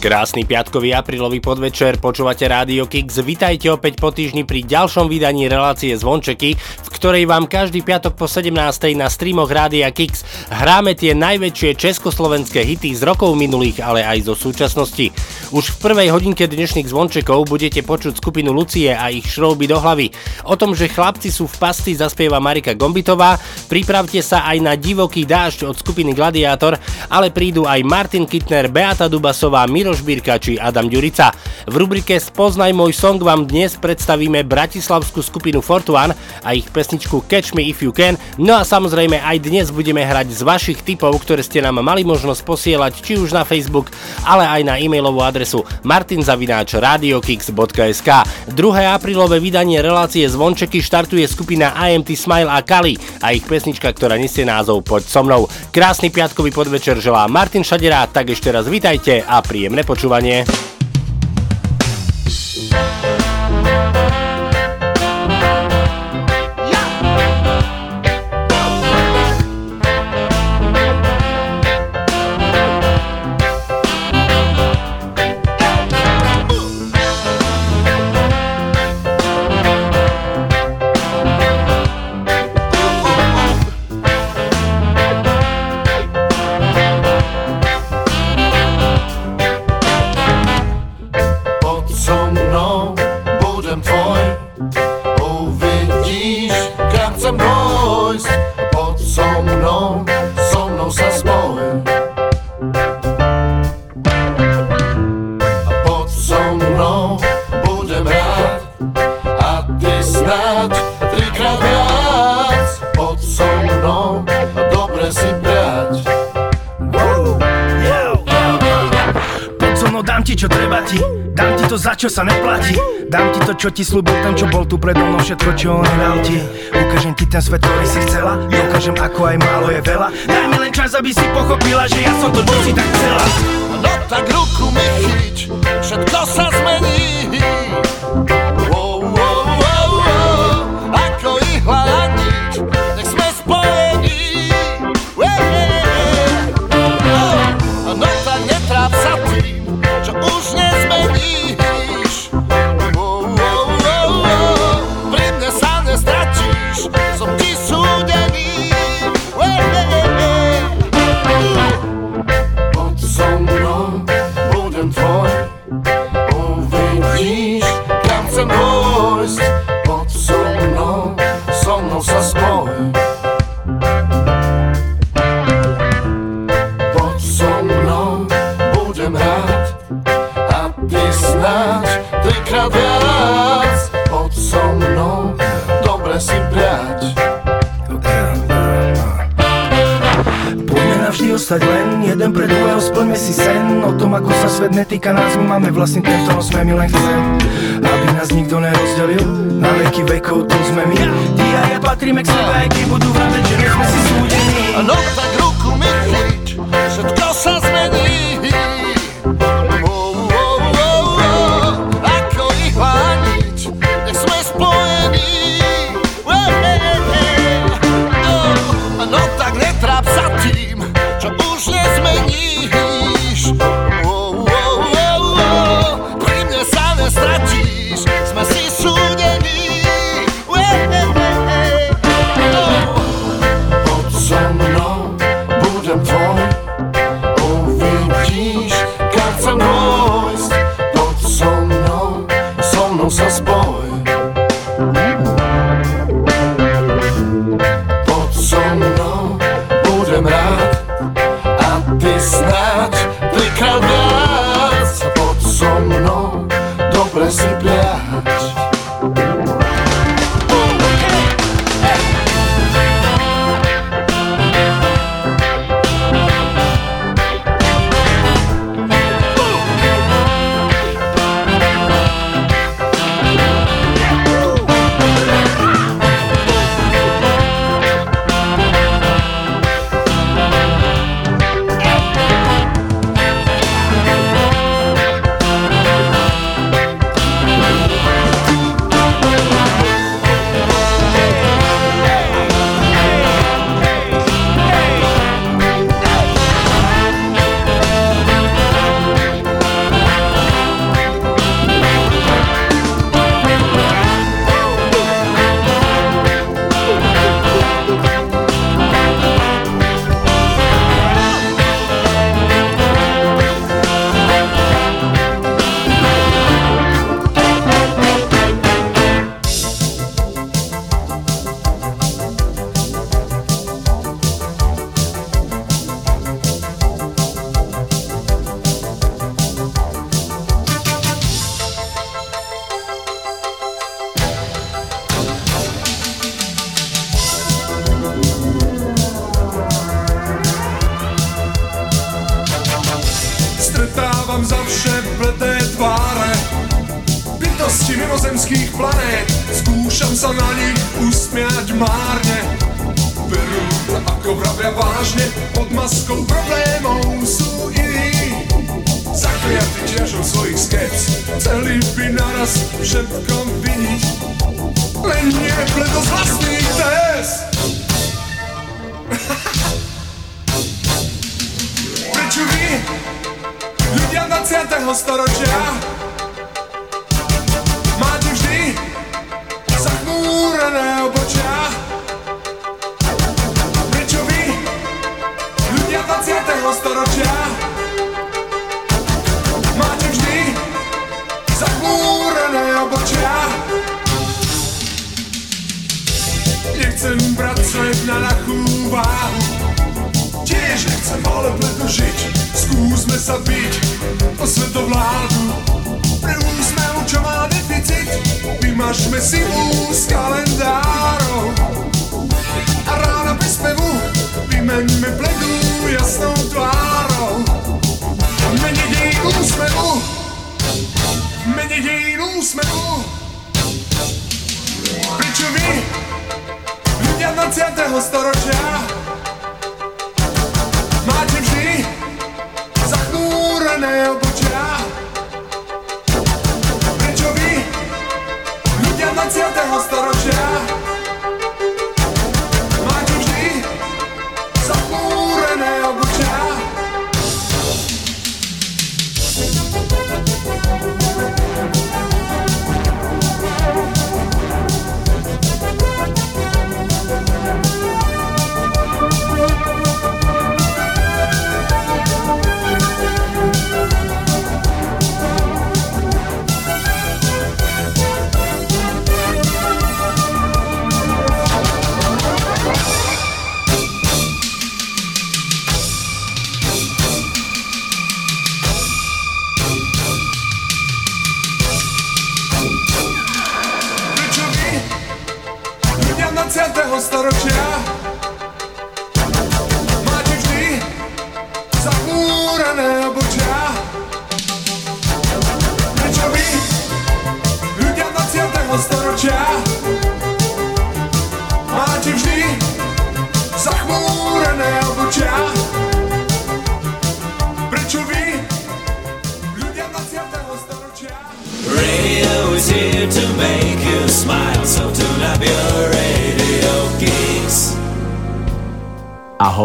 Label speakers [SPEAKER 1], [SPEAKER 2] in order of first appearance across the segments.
[SPEAKER 1] Krásny piatkový aprílový podvečer, počúvate Rádio Kix. Vitajte opäť po týždni pri ďalšom vydaní relácie Zvončeky, v ktorej vám každý piatok po 17. na streamoch Rádia Kix hráme tie najväčšie československé hity z rokov minulých, ale aj zo súčasnosti. Už v prvej hodinke dnešných zvončekov budete počuť skupinu Lucie a ich šrouby do hlavy. O tom, že chlapci sú v pasti, zaspieva Marika Gombitová, pripravte sa aj na divoký dážď od skupiny Gladiátor, ale prídu aj Martin Kittner, Beata Dubasová, Miroš Birka či Adam Ďurica. V rubrike Spoznaj môj song vám dnes predstavíme bratislavskú skupinu Fortuan a ich pesničku Catch Me If You Can, no a samozrejme aj dnes budeme hrať z vašich tipov, ktoré ste nám mali možnosť posielať či už na Facebook, ale aj na e-mailovú adresu martinzavináčradiokix.sk 2. aprílové vydanie relácie Zvončeky štartuje skupina IMT Smile a Kali a ich pesnička, ktorá nesie názov Poď so mnou. Krásny piatkový podvečer želá Martin Šadera, tak ešte raz vitajte a príjemné počúvanie.
[SPEAKER 2] Čo sa neplatí? Dám ti to čo ti slúbil ten čo bol tu predo mnou Všetko čo on nedal ti. Ukážem ti ten svet ktorý si chcela. Dokážem ako aj málo je veľa. Daj mi len čas aby si pochopila Že ja som to čo si tak chcela.
[SPEAKER 3] No tak ruku mi chyť, všetko sa zmení.
[SPEAKER 2] Netýka My máme vlastný ten, ktorom sme my len chcem Aby nás nikto nerozdelil. Na veky vekov to sme my. Ty a ja patríme k sebe aj keď budú vraveť, že sme si súdení
[SPEAKER 4] Tiež nechcem ale preto žiť. Skúsme sa byť o svetovládu Pre úsmev, čo má deficit. Vymažme si ús kalendárov A rána bez spevu Vymeňme bledú jasnou tvárou. A mene dejín úsmevu. Mene dejín úsmevu. Prečo vy? Ľudia 20. storočia zachmúrené obočia Prečo vy, ľudia 20. storočia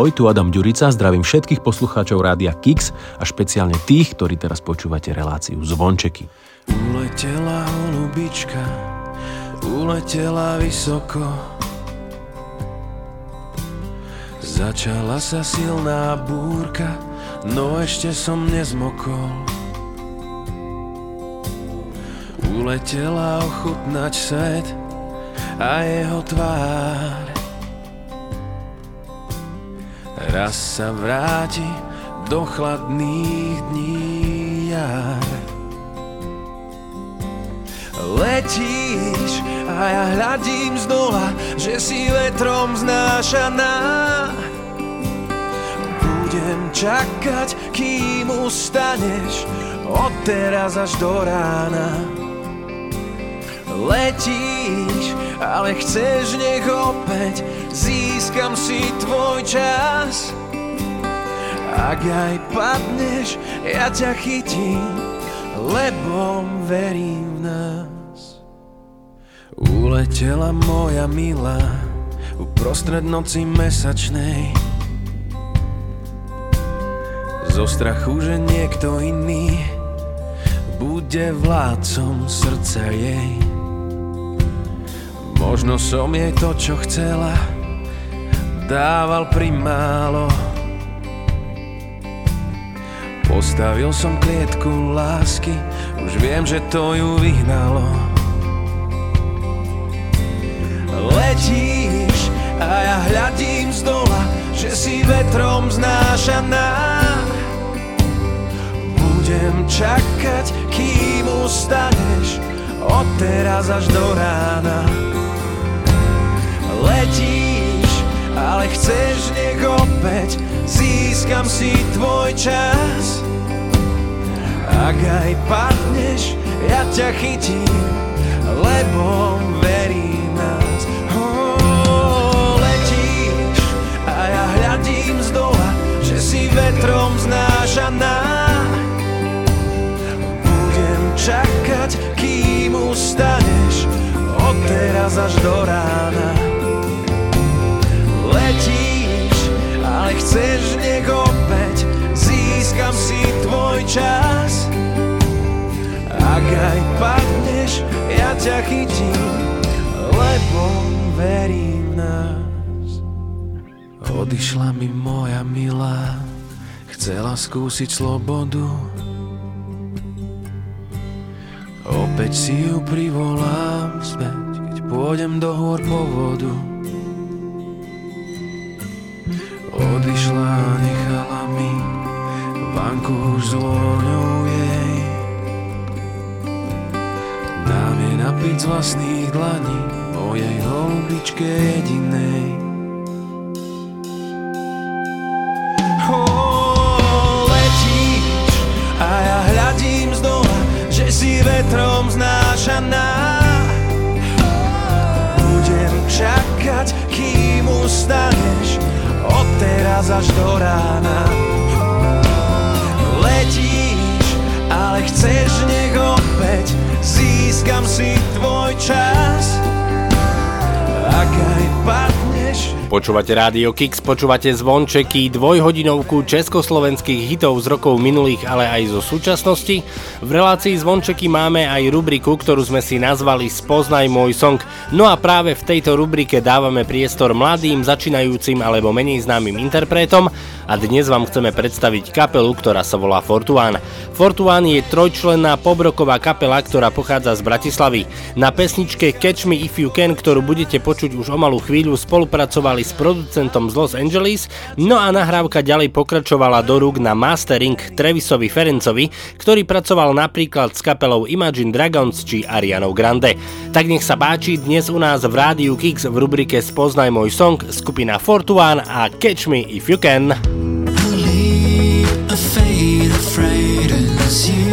[SPEAKER 5] Ahoj, tu Adam Ďurica, zdravím všetkých poslucháčov Rádia Kix a špeciálne tých, ktorí teraz počúvate reláciu Zvončeky.
[SPEAKER 6] Uletela holubička, uletela vysoko. Začala sa silná búrka, no ešte som nezmokol. Uletela ochutnať svet a jeho tvár. Raz sa vráti, do chladných dní jar. Letíš a ja hľadím z dola, že si vetrom znášaná. Budem čakať, kým ustaneš, od teraz až do rána. Letíš, ale chceš, nech opäť získam si tvoj čas. Ak aj padneš, ja ťa chytím, lebo verím v nás. Uletela moja milá uprostred noci mesačnej Zo strachu, že niekto iný bude vládcom srdca jej Možno som jej to, čo chcela, dával primálo. Postavil som klietku lásky, už viem, že to ju vyhnalo. Letíš a ja hľadím z dola, že si vetrom znášaná. Budem čakať, kým ustaneš, od teraz až do rána. Letíš, ale chceš, nech opäť získam si tvoj čas. Ak aj padneš, ja ťa chytím, lebo verím nás. A ja hľadím z dola, že si vetrom znášaná. Budem čakať, kým ustaneš, od teraz až do rána chceš, nech opäť? Získam si tvoj čas. Ak aj padneš, ja ťa chytím, lebo verím nás. Odišla mi moja milá, chcela skúsiť slobodu. Opäť si ju privolám späť, keď pôjdem do hôr po vodu Odišla a nechala mi vanku už s vôňou jej. Dám jej napiť z vlastných dlaní mojej holubičke jedinej. A ja hľadím z dola, že si vetrom znášaná. Budem čakať, kým ustaneš od teraz až do rána. Letíš, ale chceš, nech opäť získam si tvoj čas
[SPEAKER 1] Počúvate Rádio Kix, počúvate zvončeky, dvojhodinovku československých hitov z rokov minulých, ale aj zo súčasnosti. V relácii zvončeky máme aj rubriku, ktorú sme si nazvali Spoznaj môj song. No a práve v tejto rubrike dávame priestor mladým, začínajúcim alebo menej známym interpretom a dnes vám chceme predstaviť kapelu, ktorá sa volá Fortuán. Fortuán je trojčlenná pobroková kapela, ktorá pochádza z Bratislavy. Na pesničke Catch Me If You Can, ktorú budete počuť už o malú chvíľu, spolupracovali s producentom z Los Angeles, no a nahrávka ďalej pokračovala do rúk na mastering Trevisovi Ferencovi, ktorý pracoval napríklad s kapelou Imagine Dragons či Arianou Grande. Tak nech sa páči, dnes u nás v Rádiu Kix v rubrike Spoznaj môj song skupina Fortuán a Catch Me If You Can.
[SPEAKER 7] a fate afraid as you.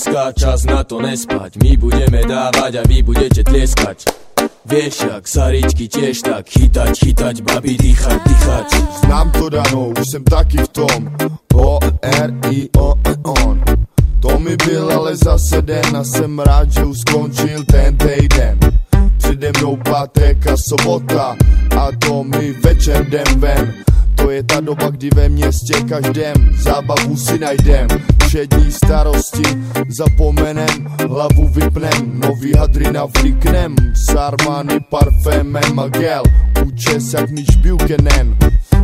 [SPEAKER 8] Dneska čas na to nespať. My budeme dávať a vy budete tlieskať. Vieš, jak saričky tiež tak chytať, chytať, babi, dýchať, dýchať.
[SPEAKER 9] Znám to danou, už jsem taky v tom. O, R, I, O, E, on. To mi byl ale zase den a jsem rád, že už skončil ten týden. Přede mnou pátek a sobota a to mi večer jdem ven. To je ta doba, kdy ve městě každém zábavu si najdem. Všední starosti zapomenem, hlavu vypnem Nový hadry navliknem, s parfémem a gel jak Mitch Buchanan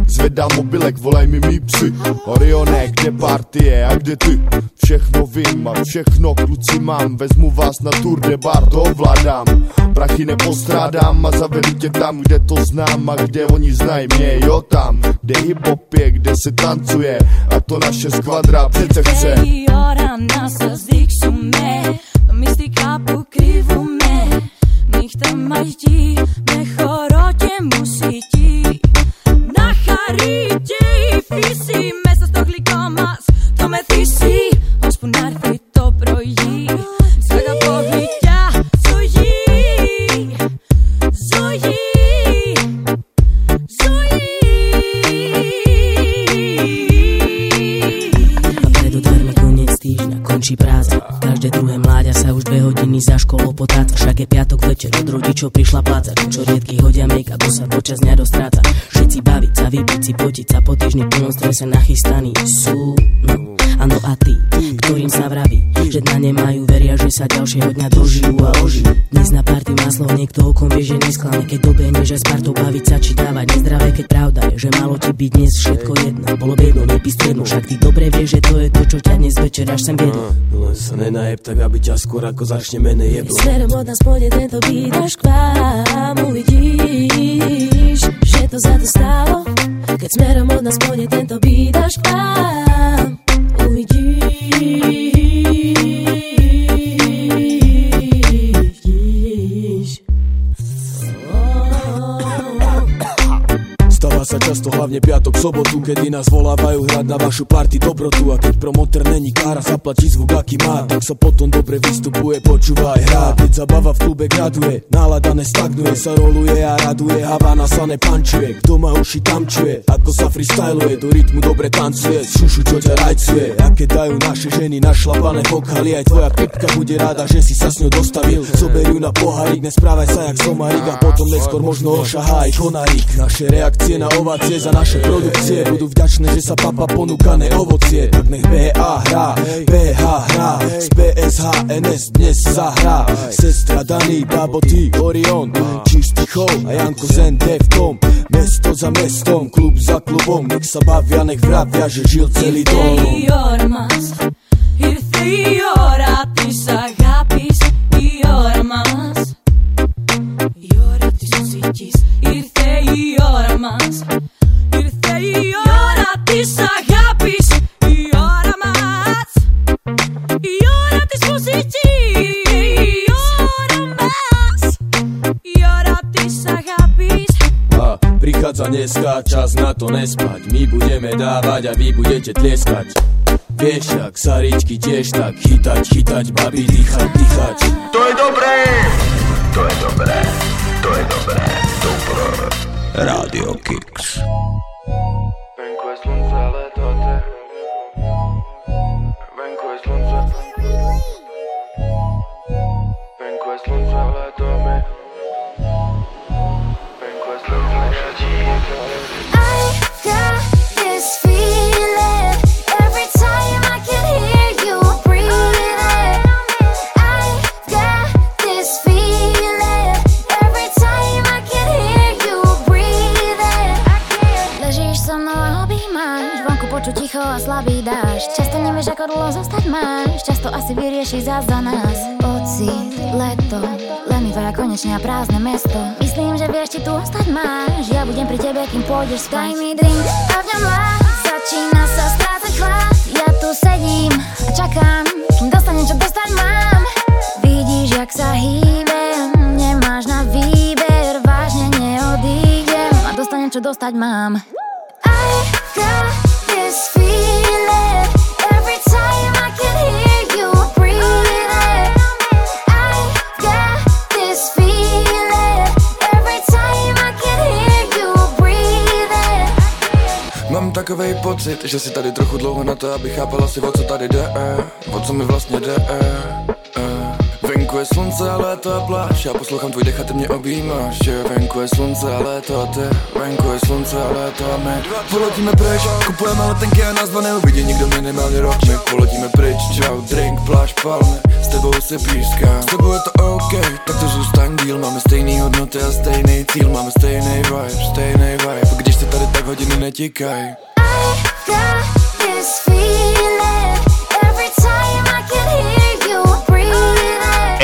[SPEAKER 9] Zvedám mobilek, volaj mi mý psy Orione, kde partie a kde ty? Všechno vím a všechno kluci mám Vezmu vás na tour de bar, to ovládám. Prachy nepostrádám a zavedu tě tam, kde to znám A kde oni znají mě, jo tam kde hip-hop je, kde se tancuje a to naše skvadra přece chce.
[SPEAKER 10] Ej, oram na slzích šume, misli kapu krivu me, nihta majti, me horote musiti, na harite i fisi. Rodičov prišla pláca Čo riedky hodia make-up, bo sa počas dňa dostráca. Všetci baviť sa, vypiť si, potiť sa Po týždni plnom strese nachystaní. Sú No, áno a tí, ktorým sa vraví Že na ne majú, veria, že sa ďalšieho dňa dožijú a ožijú. Dnes na party má slovo niekto okom vie, že nesklane Keď dobehne, že s partou baviť sa či dávať nezdravé Keď pravda je, že malo ti byť dnes všetko jedno. Bolo by jedno, nepísť jedno, však ty dobre vieš, že to je to, čo ťa dnes večer až sem viedlo.
[SPEAKER 8] Len sa nenajeb tak, aby ťa skôr ako začne mene jeblo
[SPEAKER 11] Smerom od nás pôjde tento beat až k vám Uvidíš, že to za to stálo. Keď smerom od nás pôjde tento beat až k vám Uvidíš
[SPEAKER 8] sa často hlavne piatok, sobotu, kedy nás volávajú hrať na vašu party dobrotu. A keď promoter není kára, zaplatí zvuk aký má Tak sa potom dobre vystupuje, počúva aj hrá. Keď zabava v klube graduje, nálada nestagnuje Sa roluje a raduje, Havana sa nepančuje. Kto má uši tam čuje, ako sa freestyluje Do rytmu dobre tancuje, šušu čo ťa rajcuje. A keď dajú naše ženy našlapané pokaly Aj tvoja pipka bude rada, že si sa s ňou dostavil. Zoberú na pohárik, nesprávaj sa jak somarik A potom neskôr možno ošahá aj Naše reakcie na ovácie za naše produkcie. Budú vďačné, že sa papa ponúkané ovocie. Tak nech BA hrá, BH hrá Z PSHNS dnes zahrá. Sestra Dani, babo ty, Orion Čistý chov a Janko Zen, Devcom Mesto za mestom, klub za klubom. Nech sa bavia, nech vravia, že žil celý dom.
[SPEAKER 11] If they are mas, if they
[SPEAKER 8] are prichádza dneska čas na to nespať My budeme dávať a vy budete tlieskať Vieš, jak saričky tiež tak chytať, chytať, babi, dýchať, dýchať
[SPEAKER 9] To je dobré!
[SPEAKER 12] To je dobré, to je dobré, dobré. Radio Kicks.
[SPEAKER 11] Dlho zostať máš, často asi vyrieši zás za nás. Pocit, leto, len mi vraj konečne a prázdne mesto. Myslím, že vieš, či tu ostať máš, ja budem pri tebe, kým pôjdeš spať. Daj mi drink a v ňom lát, začína sa strácať chlad. Ja tu sedím a čakám, kým dostanem, čo dostať mám. Vidíš, jak sa hýbem, nemáš na výber, vážne neodídem a dostanem, čo dostať mám. I got
[SPEAKER 13] pocit, že si tady trochu dlouho na to, aby chápala si, o co tady jde, eh. o co mi vlastně jde. Venku je slunce a a pláž. Já poslouchám tvůj dech a ty mě objímáš že Venku je slunce a léto a ty. Venku je slunce a léto a my. Poletíme pryč, kupujeme letenky a nás dva neuvidí Nikdo minimálně rok. My poletíme pryč, čau, drink, pláž, palmy. S tebou se píská S tebou je to OK, tak to zůstaň díl. Máme stejný hodnoty a stejný cíl. Máme stejný vibe, stejný vibe. Když se tady tak hodiny netíkaj.
[SPEAKER 14] Got this feeling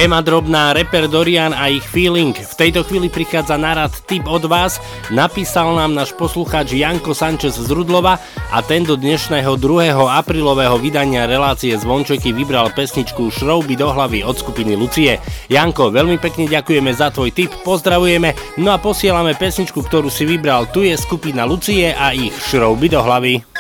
[SPEAKER 1] Ema Drobná, rapper Dorian a ich feeling. V tejto chvíli prichádza na rad tip od vás. Napísal nám náš poslucháč Janko Sanchez z Rudlova a ten do dnešného 2. aprílového vydania relácie Zvončeky vybral pesničku Šrouby do hlavy od skupiny Lucie. Janko, veľmi pekne ďakujeme za tvoj tip, pozdravujeme, no a posielame pesničku, ktorú si vybral. Tu je skupina Lucie a ich Šrouby do hlavy.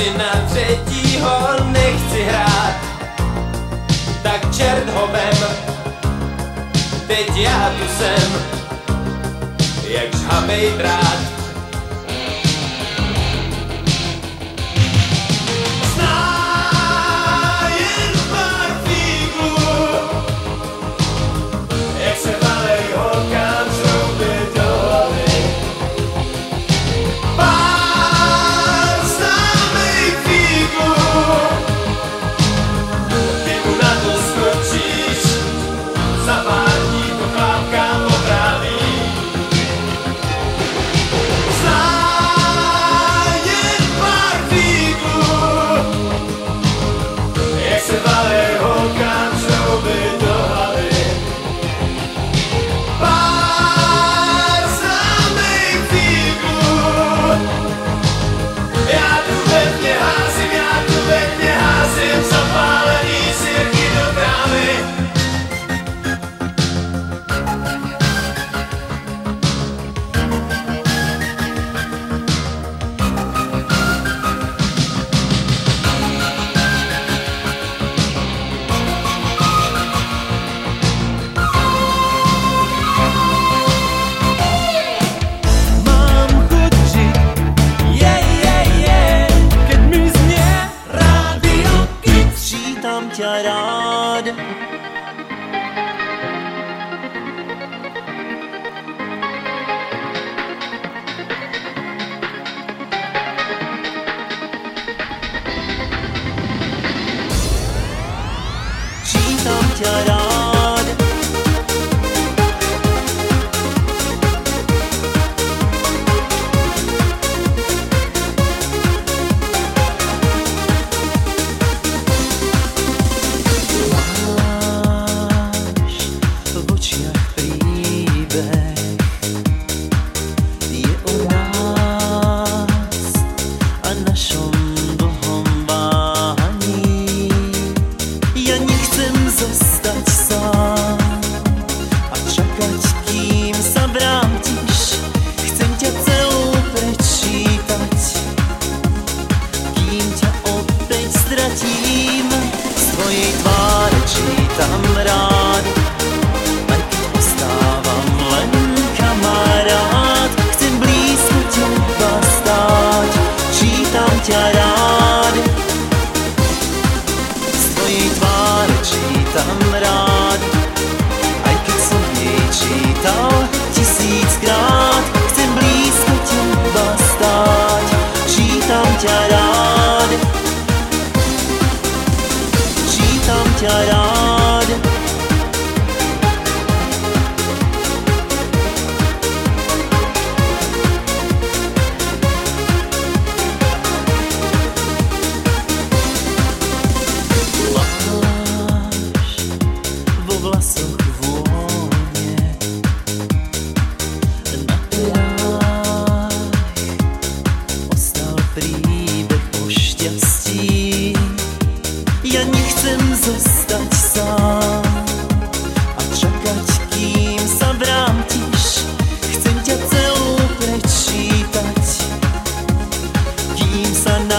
[SPEAKER 7] Si na třetího nechci hrát, tak čert ho vem, teď já tu jsem, jak žhavej drát.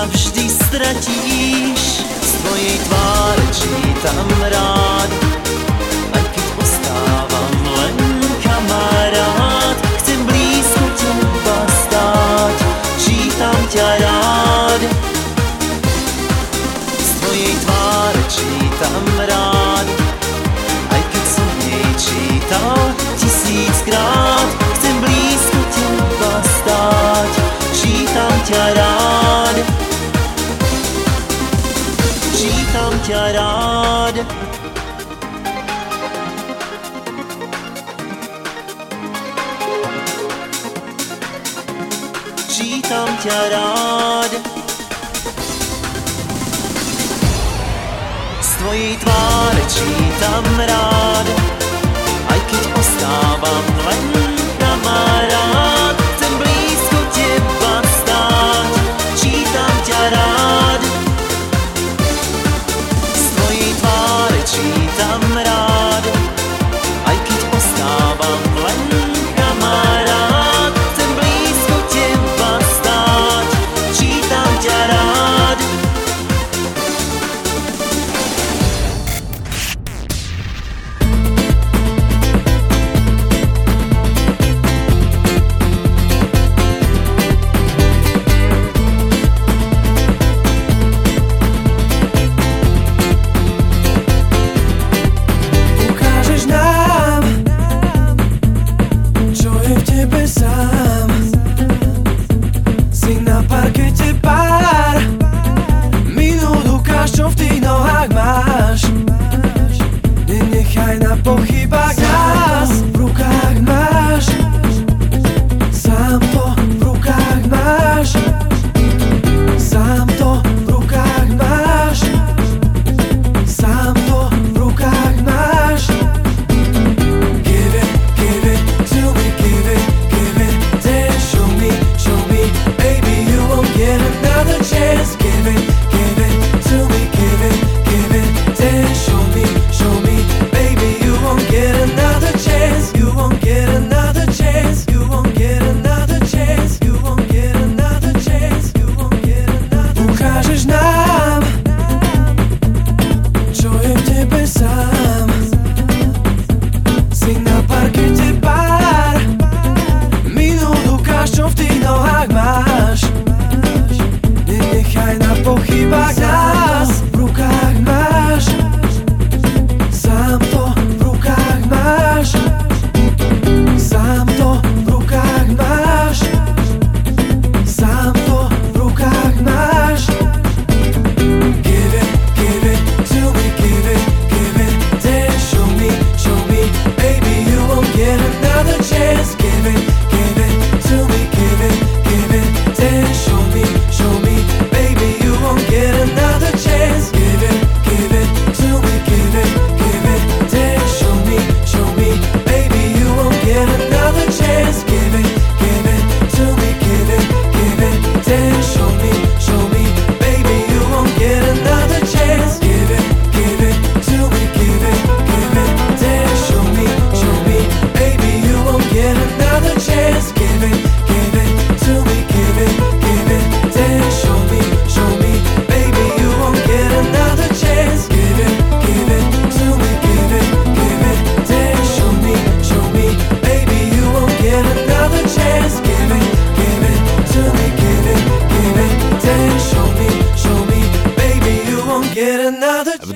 [SPEAKER 15] navždy stratíš. Z tvojej tváre čítam rád کرار جیتم کرار Svoji tváre čítam rád, aj keď ostávam len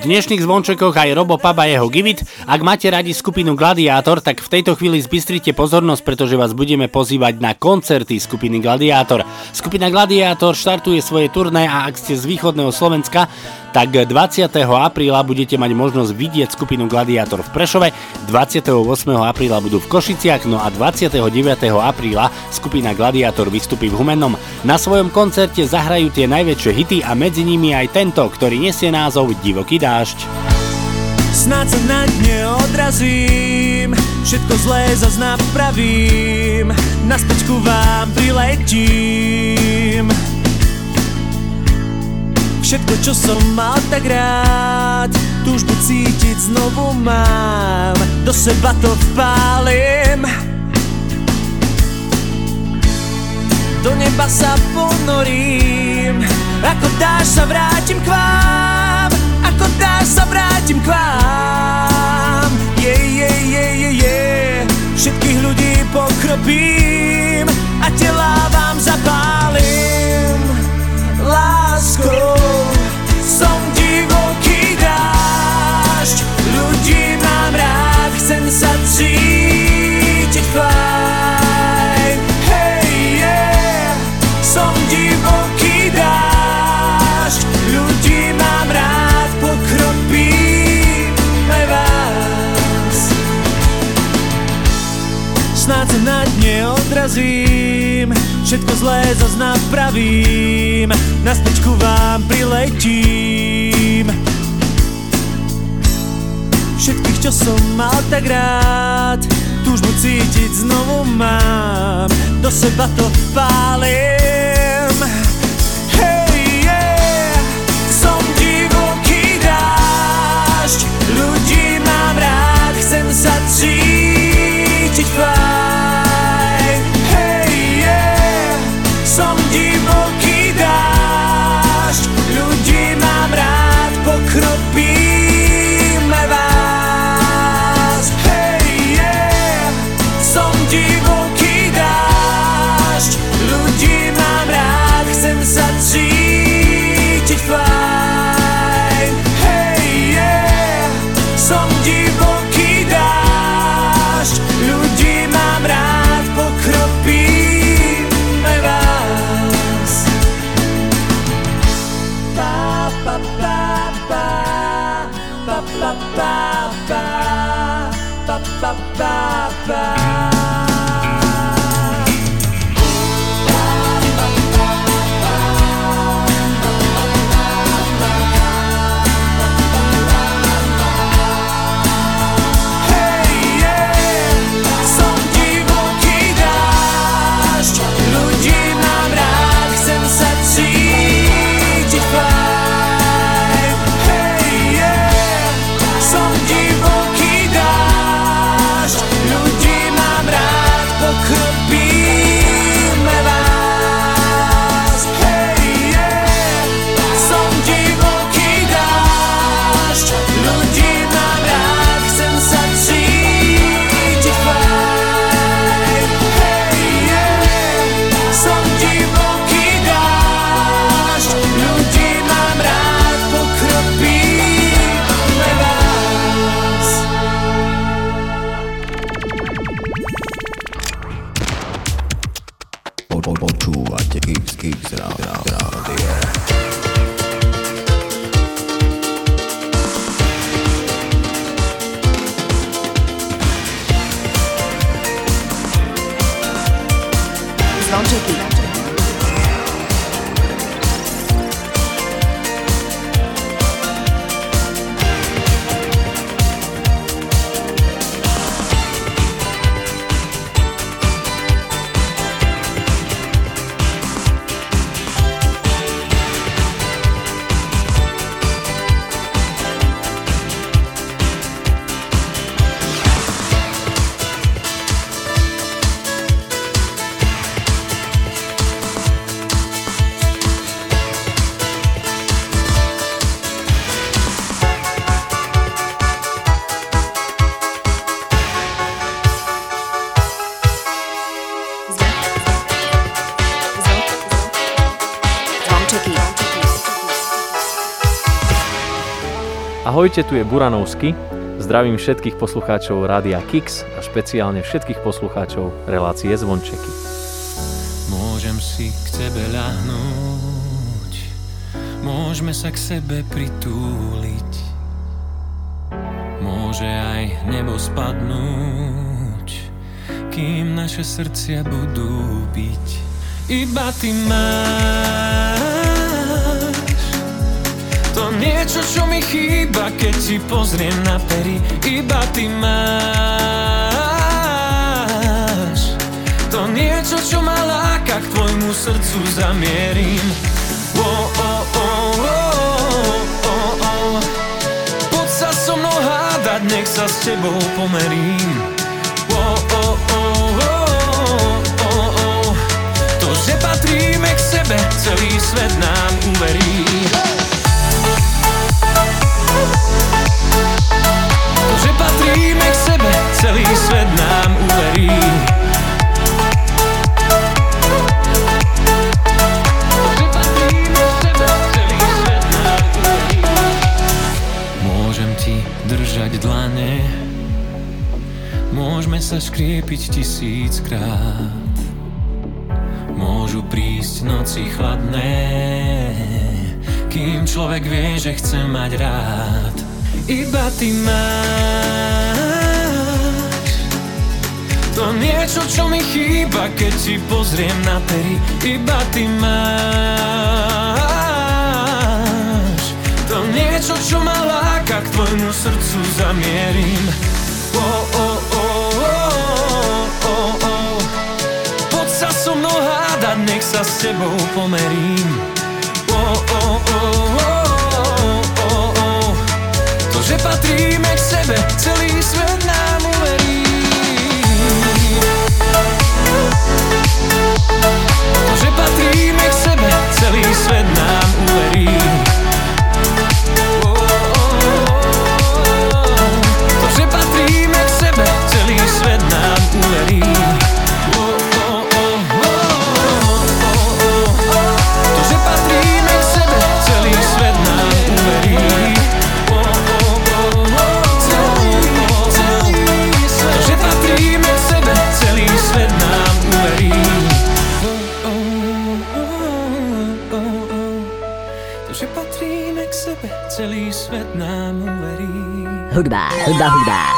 [SPEAKER 1] dnešných zvončekoch aj Robo Paba jeho Givit. Ak máte radi skupinu Gladiátor, tak v tejto chvíli zbystrite pozornosť, pretože vás budeme pozývať na koncerty skupiny Gladiátor. Skupina Gladiátor štartuje svoje turné a ak ste z východného Slovenska, tak 20. apríla budete mať možnosť vidieť skupinu Gladiátor v Prešove, 28. apríla budú v Košiciach, no a 29. apríla skupina Gladiátor vystupí v Humennom. Na svojom koncerte zahrajú tie najväčšie hity a medzi nimi aj tento, ktorý nesie názov Divoký dážď.
[SPEAKER 16] Snáď sa na dne odrazím Všetko zlé zas napravím Naspäť ku vám priletím Všetko, čo som mal tak rád. Túžbu cítiť znovu mám. Do seba to vpálim. Do neba sa ponorím. Ako dáš sa vrátim k vám. Ako dáš sa vrátim k vám. Je, je, je, je, je. Všetkých ľudí pokropím. A tela vám zapálim. Láskou go. Some Všetko zlé zas napravím. Naspäť ku vám priletím. Všetkých, čo som mal tak rád Túžbu cítiť znovu mám. Do seba to vpálim Hej, yeah, som divoký dážď Ľudí mám rád, chcem sa cítiť
[SPEAKER 17] Ahojte, tu je Buranovsky. Zdravím všetkých poslucháčov Rádia Kix a špeciálne všetkých poslucháčov relácie Zvončeky.
[SPEAKER 6] Môžem si k tebe ľahnúť, môžeme sa k sebe pritúliť. Môže aj nebo spadnúť, kým naše srdcia budú byť. Iba ty máš chýba, keď ti pozriem na pery. Iba ty máš to niečo, čo ma láka, k tvojmu srdcu zamierim. Oh, oh, oh, oh, oh, oh. Poď sa so mnou hádať, nech sa s tebou pomerím. Oh, oh, oh, oh, oh, oh. To, že patríme k sebe, celý svet nám uverí. To, celý svet nám uverí. Môžem ti držať dlane Môžeme sa škriepiť tisíckrát. Môžu prísť noci chladné Kým človek vie, že chce mať rád. Iba ty máš To niečo, čo mi chýba, keď ti pozriem na pery Iba ty máš To niečo, čo ma láka, k tvojmu srdcu zamierim oh, oh, oh, oh, oh, oh. Poď sa so mnou hádať, nech sa s tebou pomerím oh, oh, oh, oh, oh, oh, oh. To, že patríme k sebe, celý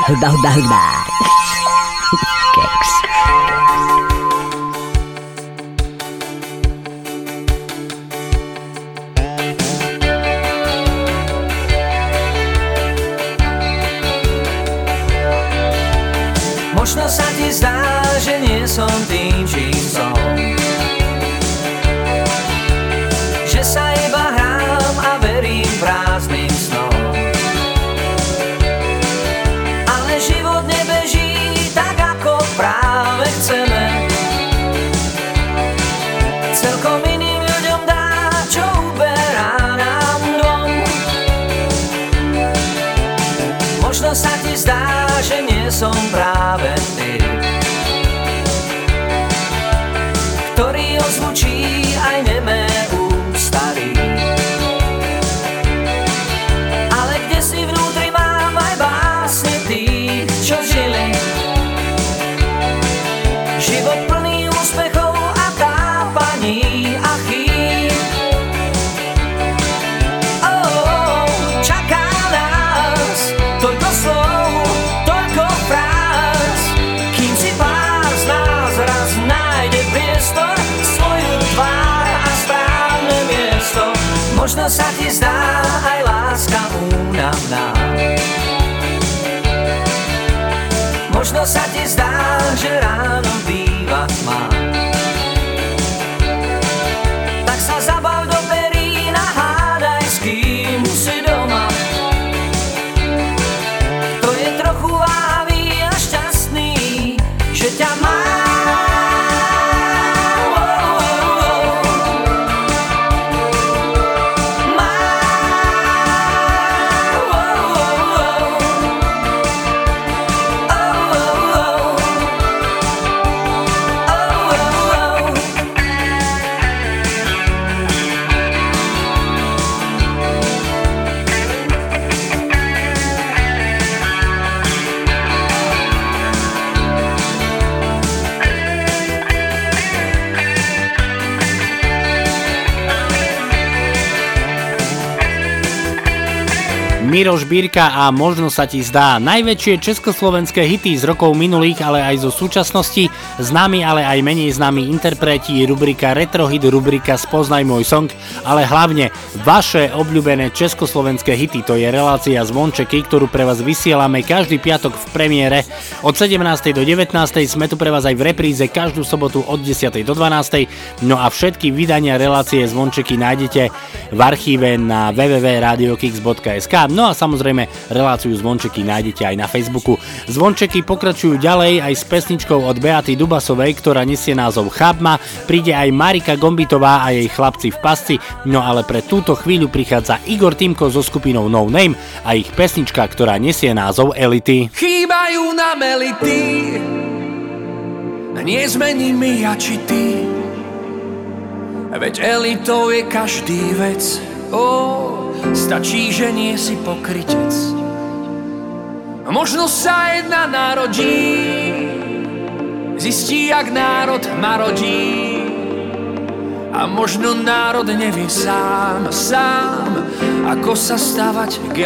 [SPEAKER 18] 很大很大很大。
[SPEAKER 1] Miroš Bírka a možno sa ti zdá najväčšie československé hity z rokov minulých, ale aj zo súčasnosti, známi, ale aj menej známi interpreti, rubrika Retrohit, rubrika Spoznaj môj song, ale hlavne vaše obľúbené československé hity, to je relácia Zvončeky, ktorú pre vás vysielame každý piatok v premiére. Od 17. do 19. sme tu pre vás aj v repríze každú sobotu od 10. do 12. No a všetky vydania relácie Zvončeky nájdete v archíve na www.radiokix.sk No a samozrejme reláciu Zvončeky nájdete aj na Facebooku. Zvončeky pokračujú ďalej aj s pesničkou od Beaty Dubasovej, ktorá nesie názov Chabma. Príde aj Marika Gombitová a jej chlapci v pasci. No ale pre túto chvíľu prichádza Igor Timko so skupinou No Name a ich pesnička, ktorá nesie názov Elity.
[SPEAKER 16] Chýbajú nám elity Nie zmeníme ja či ty Veď elitou je každý vec. Ó, stačí, že nie si pokrytec. Možno sa jedna narodí. Zistí, jak národ marodí A možno národ nevie sám, sám Ako sa stavať k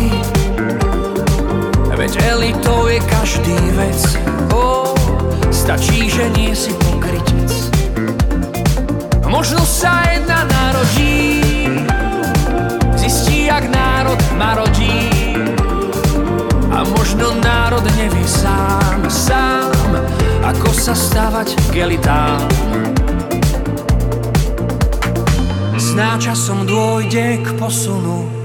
[SPEAKER 16] Veď elitou je každý vec. Oh, Stačí, že nie si pokrytec. Možno sa jedna narodí Zistí, jak národ marodí A možno národ nevie sám, sám Ako sa stavať k elitám Sná časom dôjde k posunu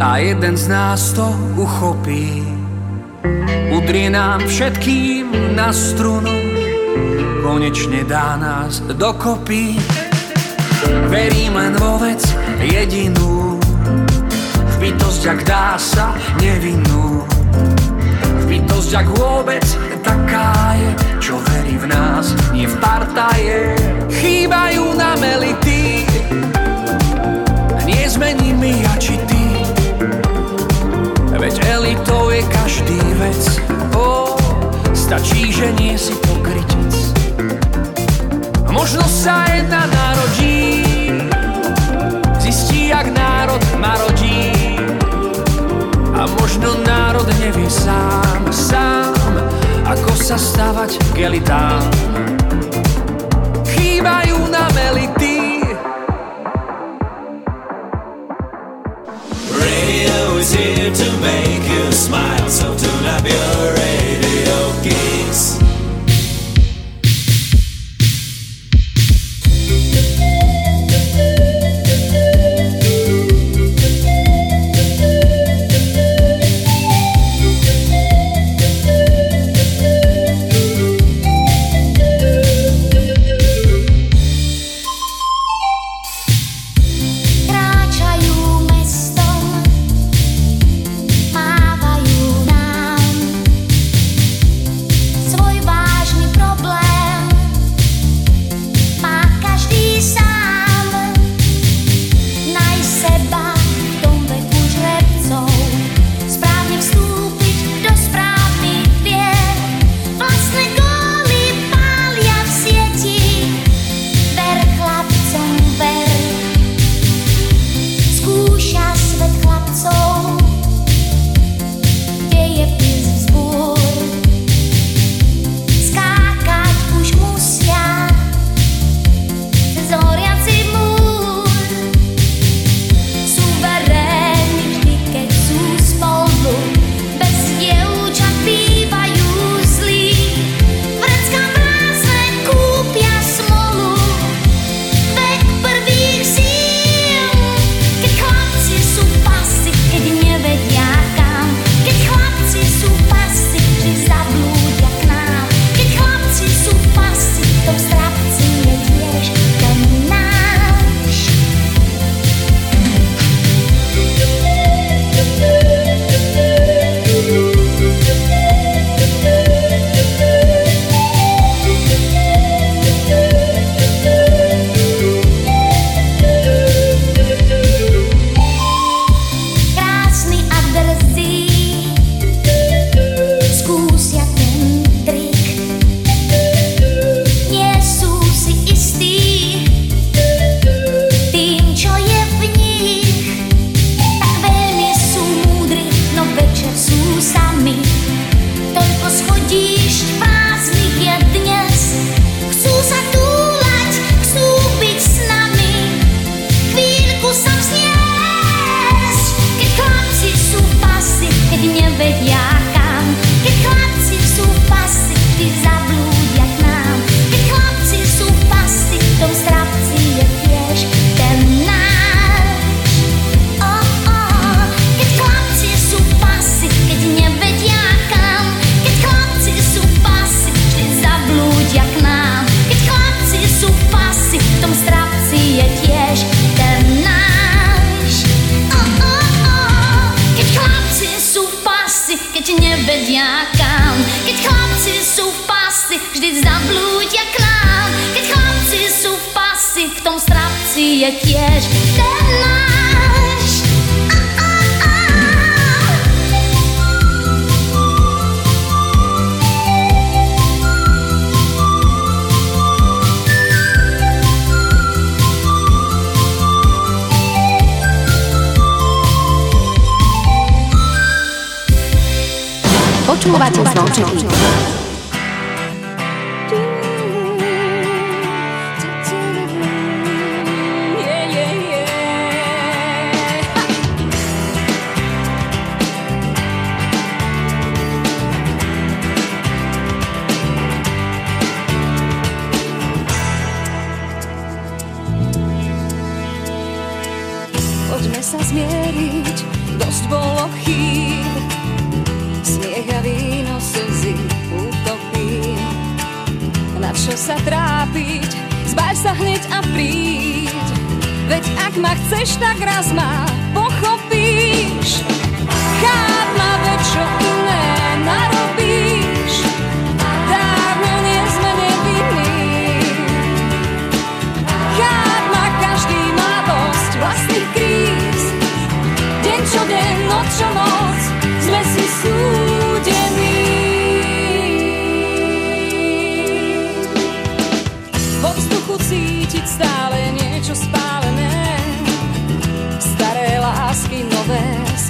[SPEAKER 16] A jeden z nás to uchopí. Udrie nám všetkým na strunu. Konečne dá nás dokopy. Verím len vo vec jedinú. V bytosť, ak dá sa nevinnú. V bytosť, ak vôbec taká je. Čo verí v nás, nie v partaje Chýbajú nám elity. Nie zmeníme ja či ty Veď elitou je každý vec. Oh, Stačí, že nie si pokrytec. Možno sa jedna narodí. Zistí, jak národ marodí A možno národ nevie sám, sám Ako sa stavať k elitám. Chýbajú nám elity
[SPEAKER 7] Is here to make you smile, so tune up your radio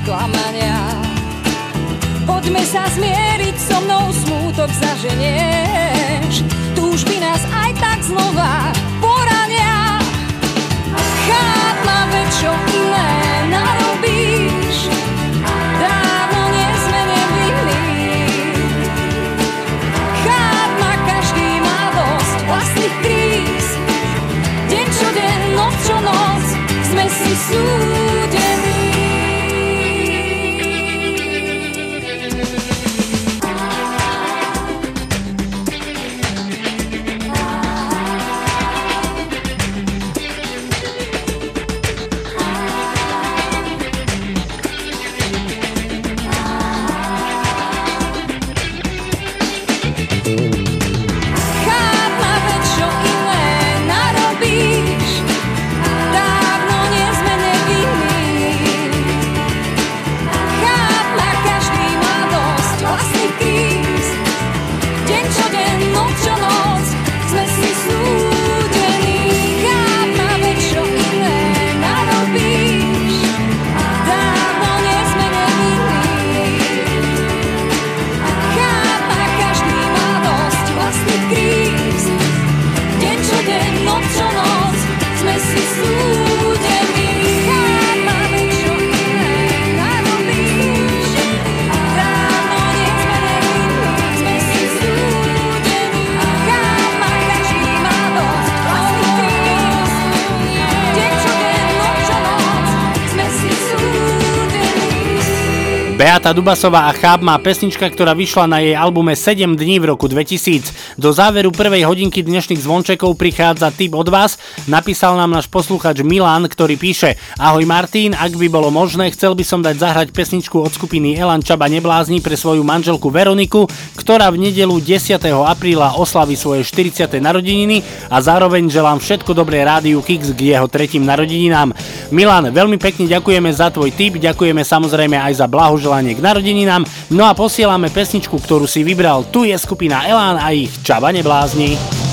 [SPEAKER 19] sklamania. Poďme sa zmieriť, so mnou smútok zaženieš. Túžby nás aj tak znova porania. Cháp ma, veď čo iné narobíš. Dávno nie sme nevinní. Cháp ma, každý má dosť vlastných kríz. Deň čo deň, noc čo noc, sme si súdení.
[SPEAKER 1] Beata Dubasová a Cháb má pesnička, ktorá vyšla na jej albume 7 dní v roku 2000. Do záveru prvej hodinky dnešných zvončekov prichádza tip od vás. Napísal nám náš posluchač Milan, ktorý píše Ahoj Martin, ak by bolo možné, chcel by som dať zahrať pesničku od skupiny Elan Čaba Neblázni pre svoju manželku Veroniku, ktorá v nedelu 10. apríla oslaví svoje 40. narodeniny a zároveň želám všetko dobré rádiu Kix k jeho tretím narodeninám. Milan, veľmi pekne ďakujeme za tvoj tip, ďakujeme samozrejme aj za blahoželanie k narodeninám, no a posielame pesničku, ktorú si vybral. Tu je skupina Elán a ich Čaba Neblázni.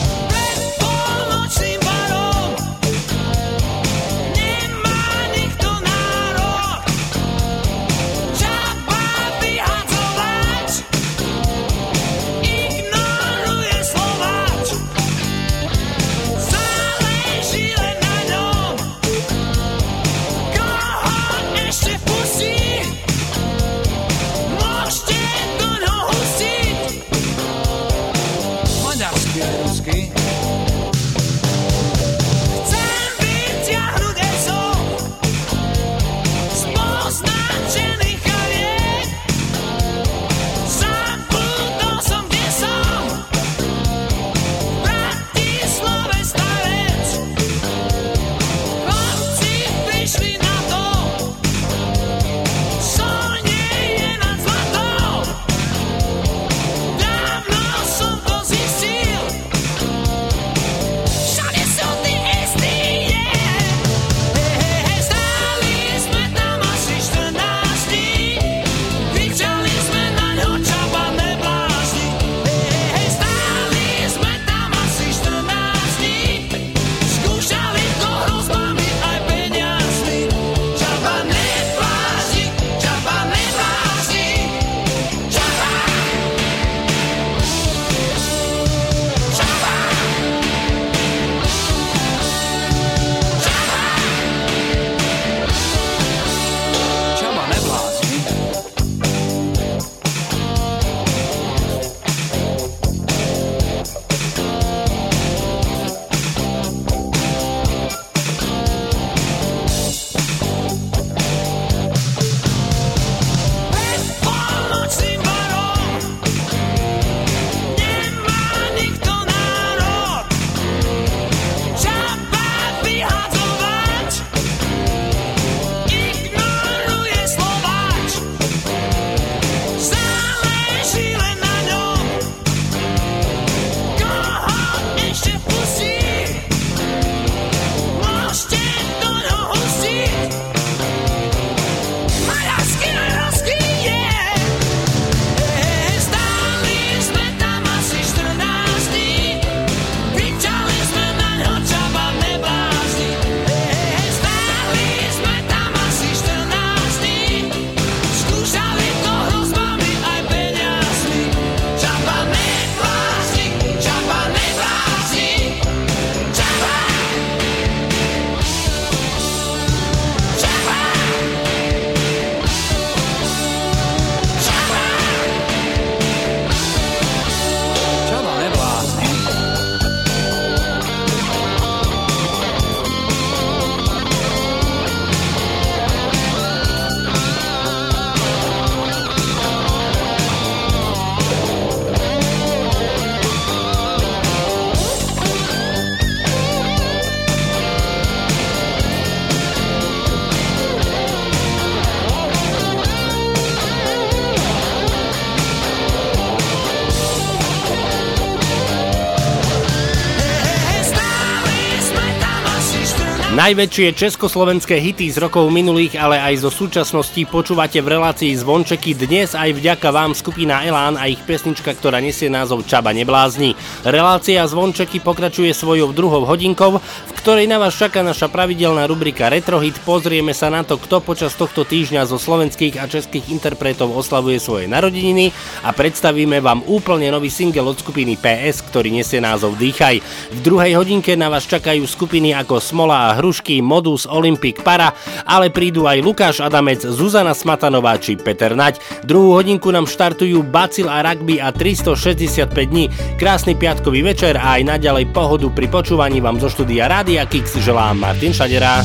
[SPEAKER 1] Najväčšie československé hity z rokov minulých, ale aj zo súčasnosti počúvate v relácii Zvončeky dnes aj vďaka vám skupina Elán a ich pesnička, ktorá nesie názov Čaba neblázni. Relácia Zvončeky pokračuje svojou druhou hodinkou, ktorej na vás čaká naša pravidelná rubrika Retrohit. Pozrieme sa na to, kto počas tohto týždňa zo slovenských a českých interpretov oslavuje svoje narodeniny a predstavíme vám úplne nový single od skupiny PS, ktorý nesie názov Dýchaj. V druhej hodinke na vás čakajú skupiny ako Smola a Hrušky, Modus, Olympic Para, ale prídu aj Lukáš Adamec, Zuzana Smatanová či Peter Naď. Druhú hodinku nám štartujú Bacil a Rugby a 365 dní. Krásny piatkový večer a aj naďalej pohodu pri počúvaní vám zo štúdia Rádia Kix želám Martin Šadera.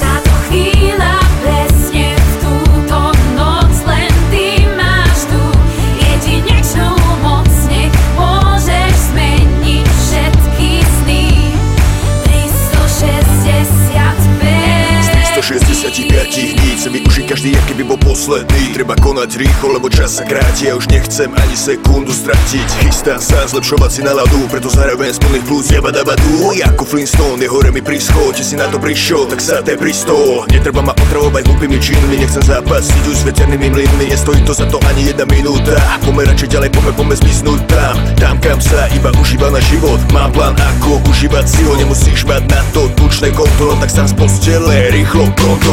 [SPEAKER 14] Táto chvíľa 365
[SPEAKER 20] 165 dní chcem využiť každý, aký by bol posledný. Treba konať rýchlo, lebo čas sa kráti Ja už nechcem ani sekundu stratiť. Chystám sa zlepšovať si náladu Preto zároveň z plných plus jeba dabadu. Ako Flintstone, je hore mi príschod Či si na to prišiel, tak sa te pristol. Netreba ma otravovať hlupými činmi Nechcem zápasiť už s veternými mlynmi. Nestojí to za to ani jedna minúta. Poďme radšej ďalej, poďme, poďme zmiznúť tam. Tam, kam sa iba užíva na život. Mám plán, ako užívať si ho. Nemusíš mať na to tučné konto Tak sám z postele, rýchlo,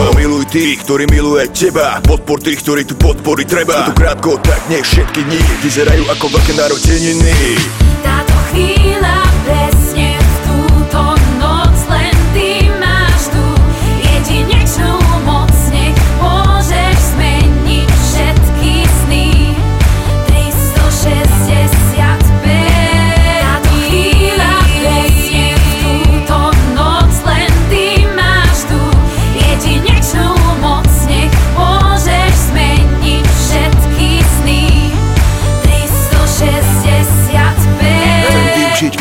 [SPEAKER 20] Miluj tých, ktorí miluje teba. Podpor tých, ktorí tu podpory treba. To krátko, tak nech všetky dni Vyzerajú ako veľké narodeniny.
[SPEAKER 14] Táto chvíľa presne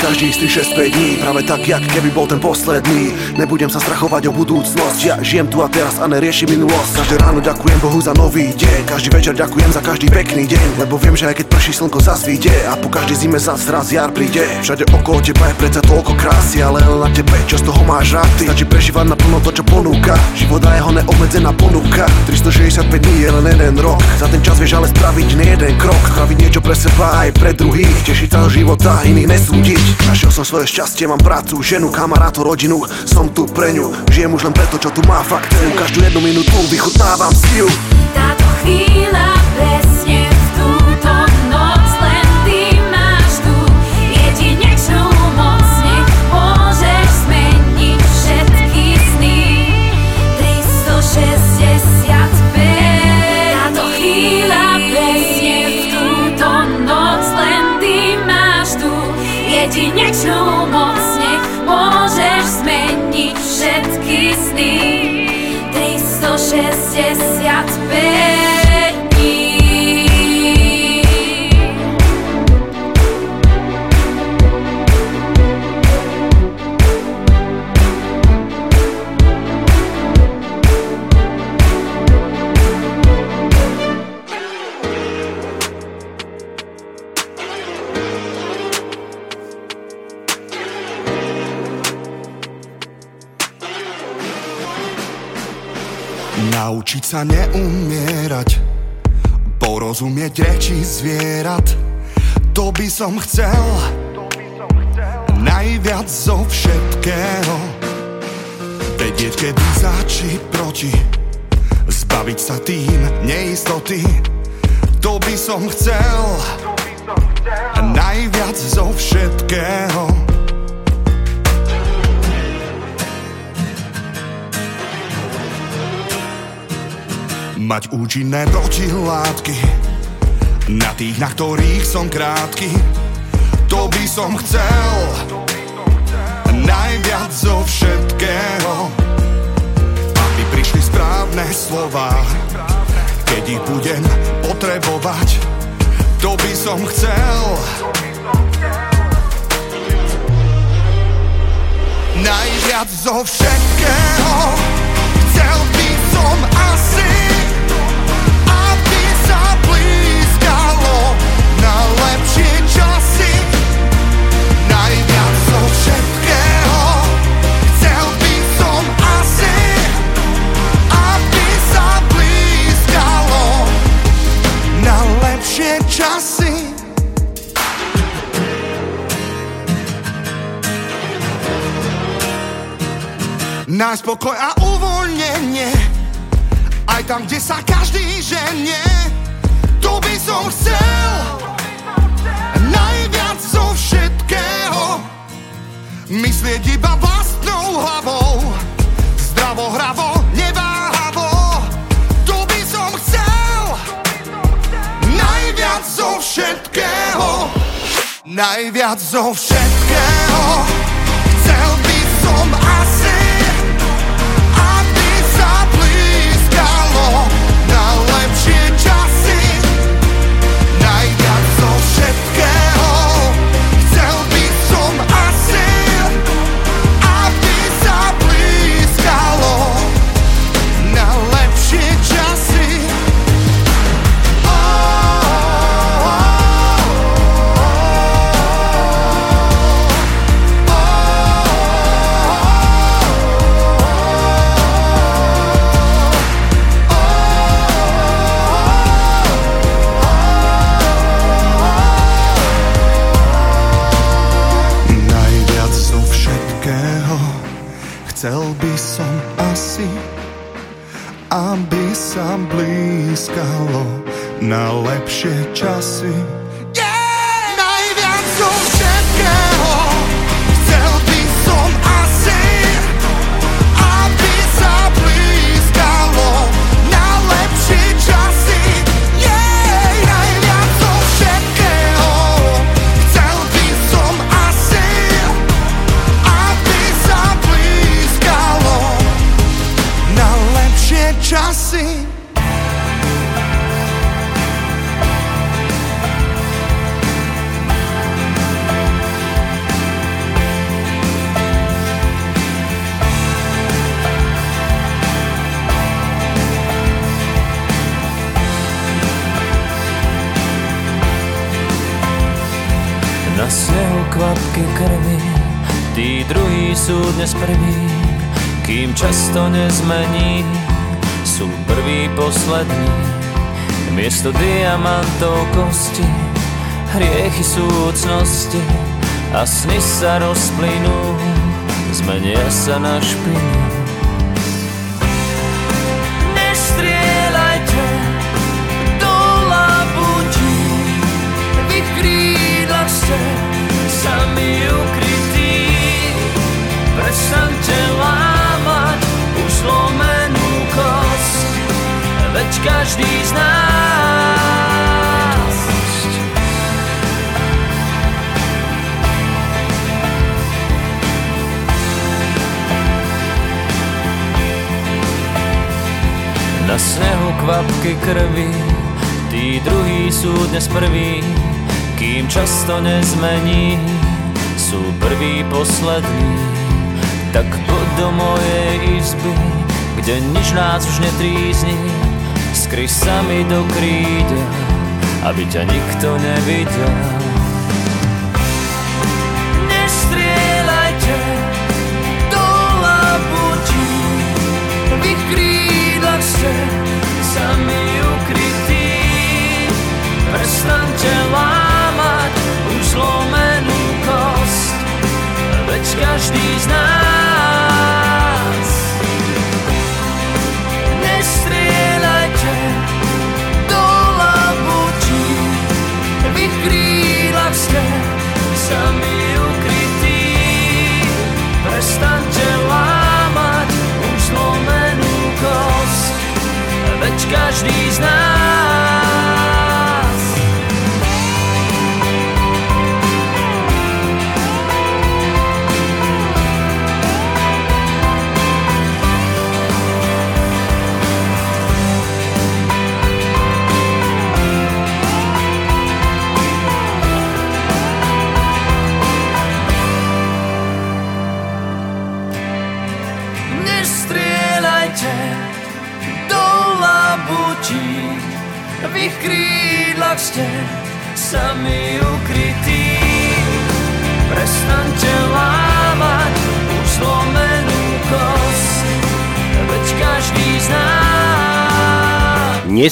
[SPEAKER 21] každý z tých 6 dní Práve tak, jak keby bol ten posledný. Nebudem sa strachovať o budúcnosť Ja žijem tu a teraz a neriešim minulosť Každé ráno ďakujem Bohu za nový deň Každý večer ďakujem za každý pekný deň Lebo viem, že aj keď prší slnko zasvíde A po každej zime zas raz jar príde. Všade okolo teba je predsa toľko krásy Ale len na tebe, čo z toho máš rád ty? Stačí prežívať naplno to, čo ponúka. Život a jeho neobmedzená ponuka. 365 dní je len jeden rok. Za ten čas vieš ale spraviť nie jeden krok. Spraviť niečo pre seba aj pre druhých. Tešiť sa života, iných nesúdiť Našiel som svoje šťastie, mám prácu, ženu, kamarátov, rodinu. Som tu pre ňu, žijem už len preto, čo tu má fakt Každú jednu minútu vychutnávam si ju.
[SPEAKER 14] Táto chvíľa presne v jedinečnú moc, nech môžeš zmeniť všetky sny. 365
[SPEAKER 22] Naučiť sa neumierať Porozumieť reči zvierat. To by som chcel. Najviac zo všetkého. Vedieť, kedy za či proti. Zbaviť sa tým neistoty. To by som chcel. Najviac zo všetkého Mať účinné protilátky. Na tých, na ktorých som krátky. To by som chcel. Najviac zo všetkého. Aby prišli správne slova. Keď ich budem potrebovať. To by som chcel. Najviac zo všetkého. Chcel by som asi najlepšie časy. Najviac Chcel by som asi Aby sa Na lepšie časy. Na spokoj a uvoľnenie Aj tam, kde sa každý ženie. Tu by som chcel Myslieť iba vlastnou hlavou. Zdravo, hravo, neváhavo. Tu by som chcel. Najviac zo všetkého. Najviac zo všetkého blízkalo Na lepšie časy
[SPEAKER 15] kvapky krvi. Tí druhí sú dnes prví Kým často nezmení. Sú prví poslední Miesto diamantov kosti. Hriechy súcnosti A sny sa rozplynú. Zmenia sa na špinu. Nestrieľajte do labutí v sami ukrytí. Prestaňte lámať už zlomenú kosť, veď každý z nás Na snehu kvapky krvi, tí druhí sú dnes prví, kým často nezmení, sú prví poslední. Tak poď do mojej izby, kde nič nás už netrízni, skry sa mi do kríďa, aby ťa nikto nevidel. Každý z nás.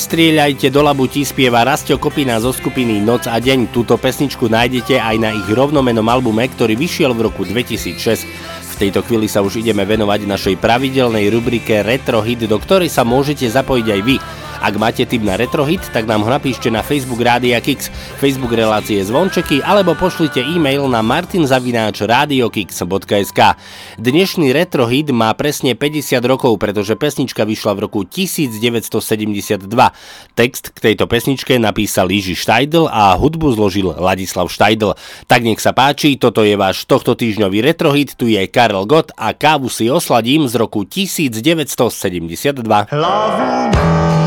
[SPEAKER 15] Nestrieľajte do labutí
[SPEAKER 1] spieva Rastio Kopina zo skupiny Noc a deň. Túto pesničku nájdete aj na ich rovnomenom albume, ktorý vyšiel v roku 2006 tejto chvíli sa už ideme venovať našej pravidelnej rubrike Retro Hit, do ktorej sa môžete zapojiť aj vy. Ak máte tip na retrohit, tak nám ho napíšte na Facebook Rádia Kix, Facebook relácie Zvončeky alebo pošlite e-mail na martinzavináčradiokix.sk Dnešný retrohit má presne 50 rokov, pretože pesnička vyšla v roku 1972. Text k tejto pesničke napísal Jiži Štajdl a hudbu zložil Ladislav Štajdl. Tak nech sa páči, toto je váš tohto týždňový retrohit, tu je Karel Gott a kávu si osladím z roku 1972.
[SPEAKER 23] Hlavu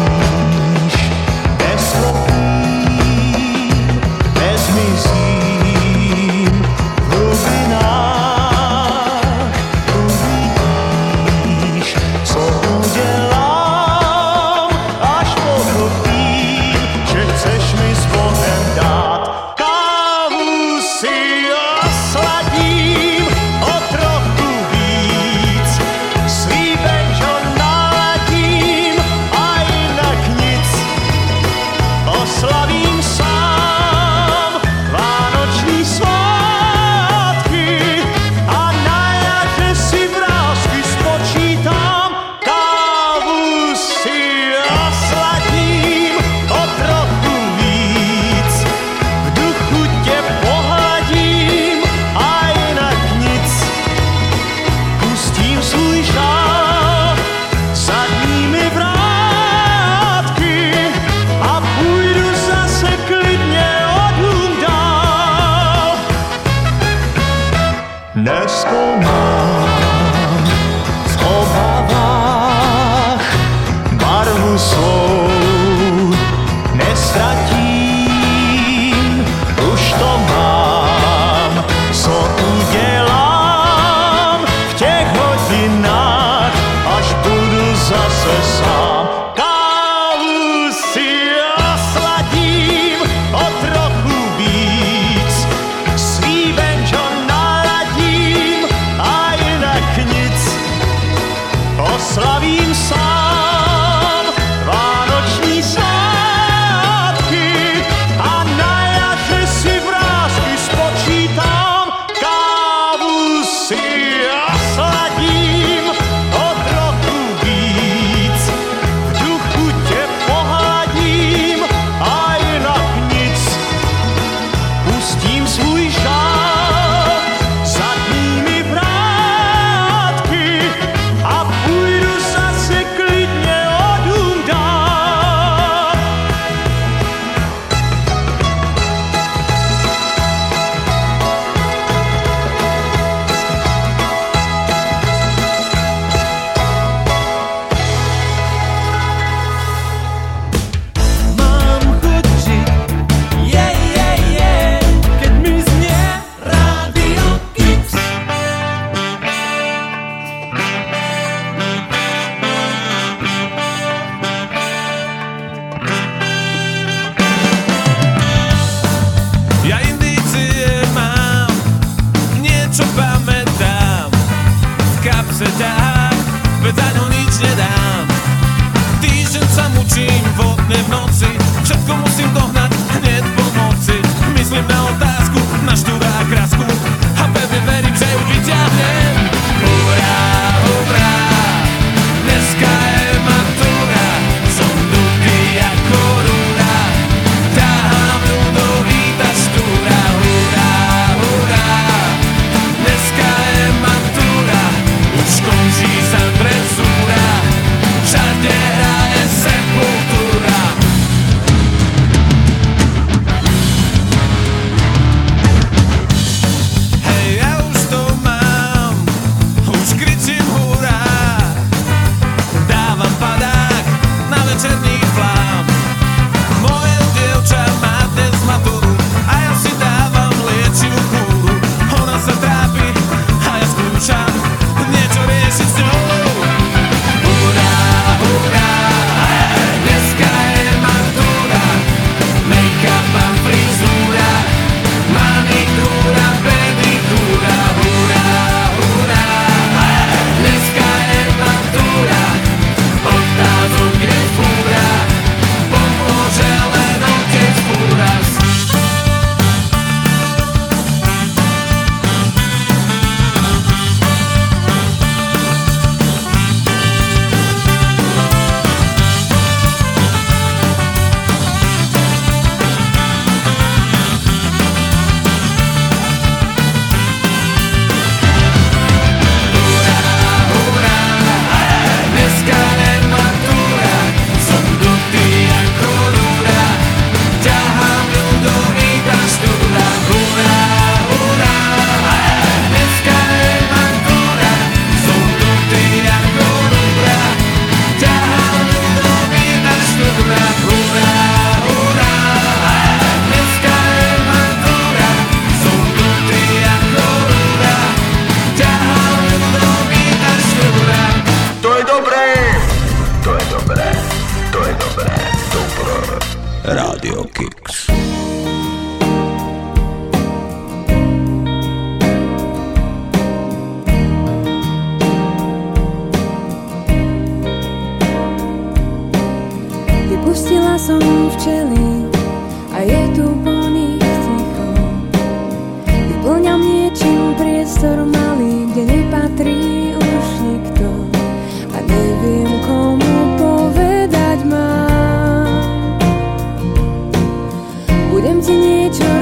[SPEAKER 19] Budem ti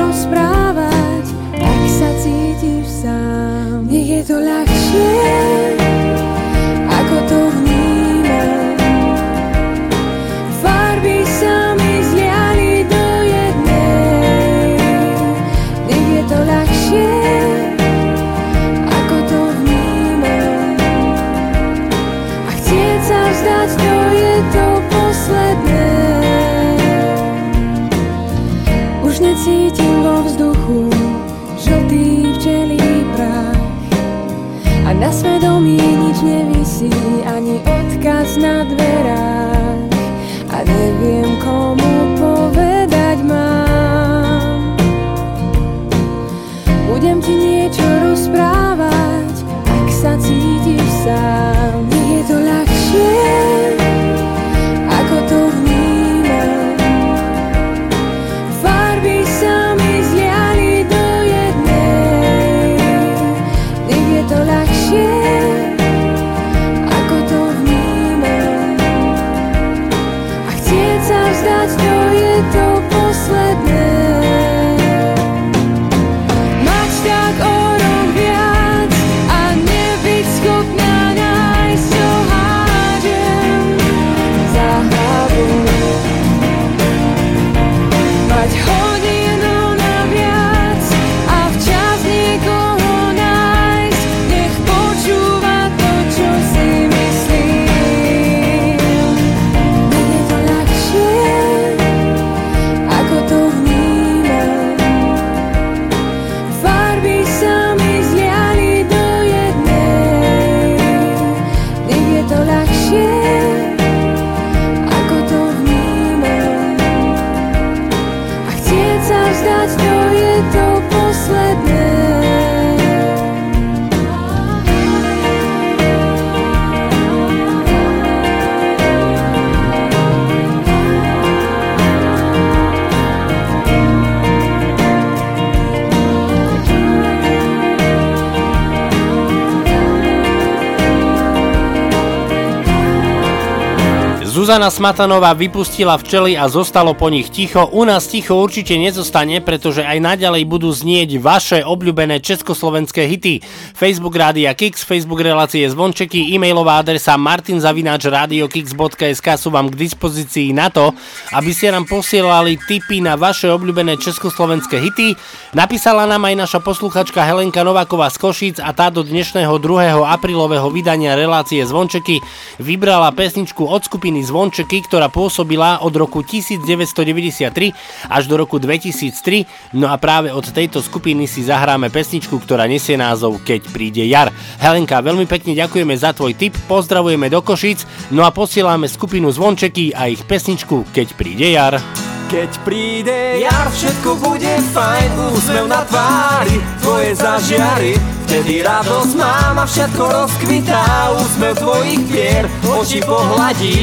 [SPEAKER 1] Smatanová vypustila včely a zostalo po nich ticho. U nás ticho určite nezostane, pretože aj naďalej budú znieť vaše obľúbené československé hity. Facebook Rádia Kix, Facebook relácie Zvončeky, e-mailová adresa martinzavináčradiokix.sk sú vám k dispozícii na to, aby ste nám posielali tipy na vaše obľúbené československé hity. Napísala nám aj naša posluchačka Helenka Nováková z Košíc a tá do dnešného 2. aprílového vydania relácie Zvončeky vybrala pesničku od skupiny Zvončeky, ktorá pôsobila od roku 1993 až do roku 2003. No a práve od tejto skupiny si zahráme pesničku, ktorá nesie názov Keď príde jar. Helenka, veľmi pekne ďakujeme za tvoj tip, pozdravujeme do Košíc, no a posielame skupinu Zvončeky a ich pesničku Keď príde jar.
[SPEAKER 15] Keď príde jar, všetko bude fajn Úsmev na tvári, tvoje zažiary. Vtedy radosť mám a všetko rozkvitá Úsmev tvojich pier, oči pohladí.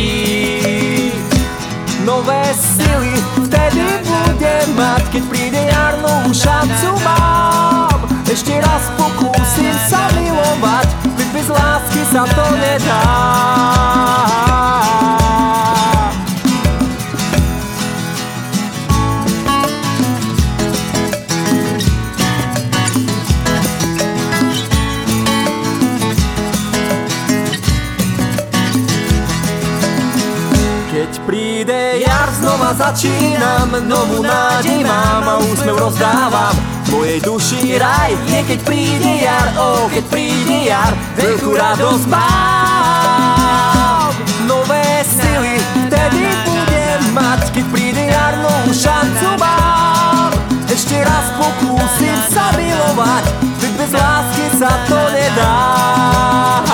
[SPEAKER 15] Nové sily vtedy budem mať Keď príde jar, novú šancu mám. Ešte raz pokúsim sa milovať Veď bez lásky sa to nedá začínam Novú nádej mám a úsmev rozdávam. V mojej duši raj je, keď príde jar O, keď príde jar, veľkú radosť mám. Nové sily vtedy budem mať Keď príde jar, novú šancu mám. Ešte raz pokúsim sa milovať Veď bez lásky sa to nedá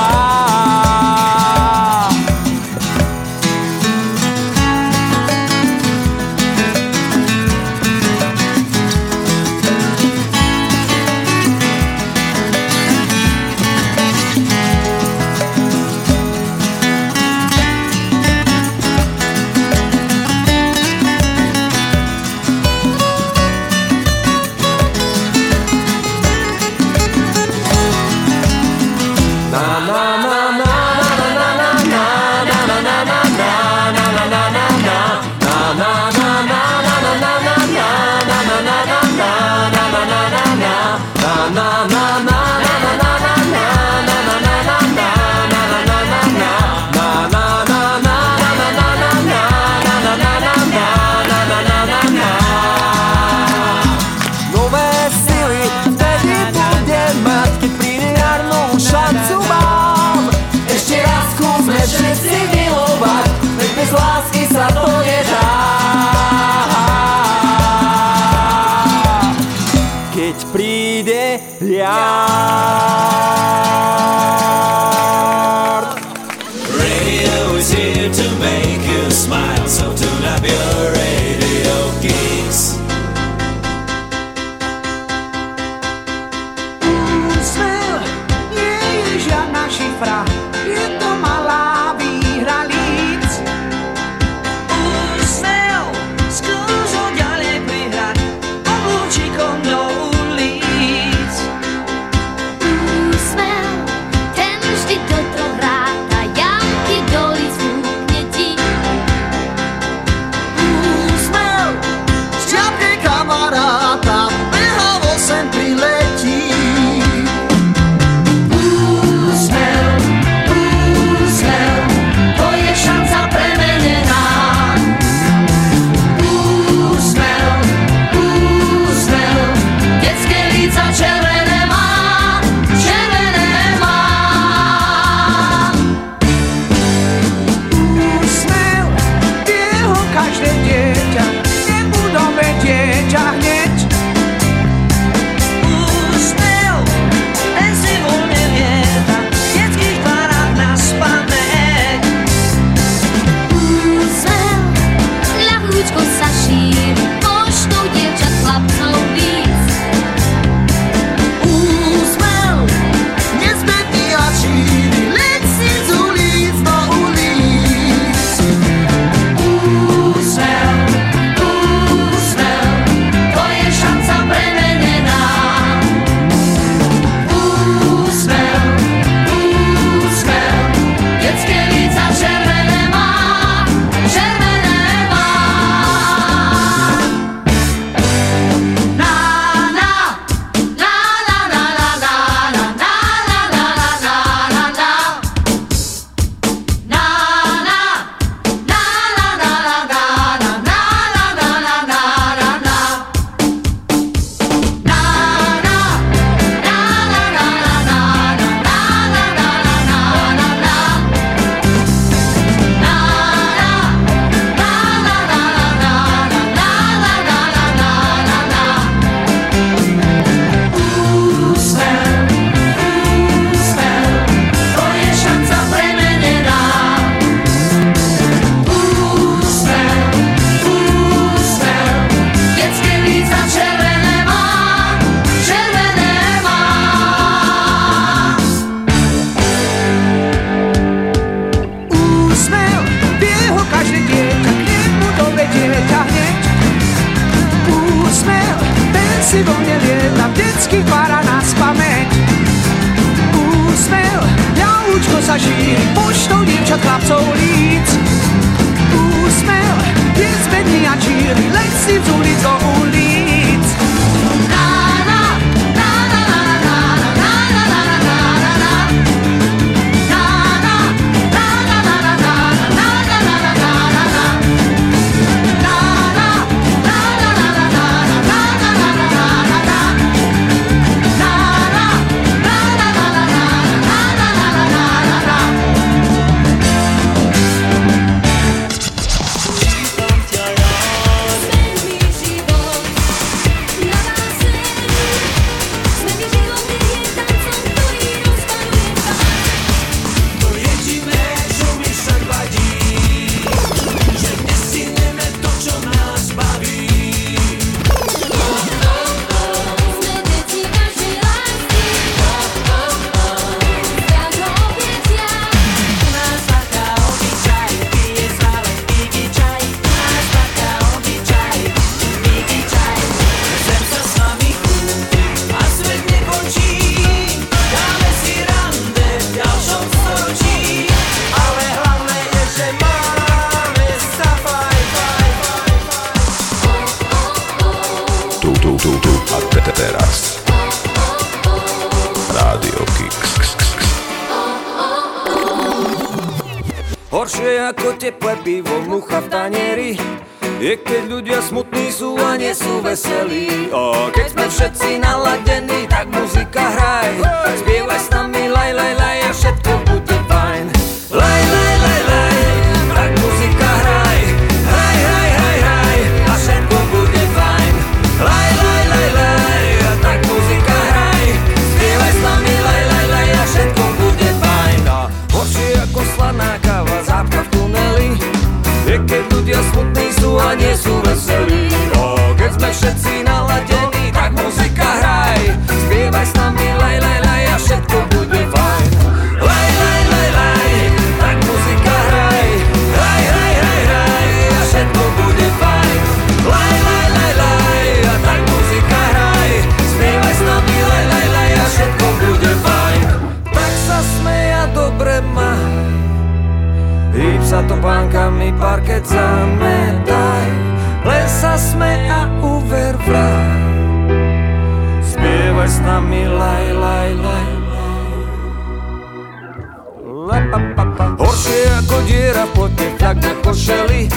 [SPEAKER 7] diera v plote, tak na košeli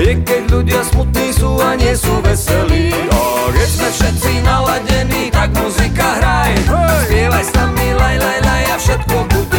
[SPEAKER 7] Je keď ľudia smutní sú a nie sú veselí A keď sme všetci naladení, tak muzika hraj. Spievaj s nami laj, laj, laj a všetko bude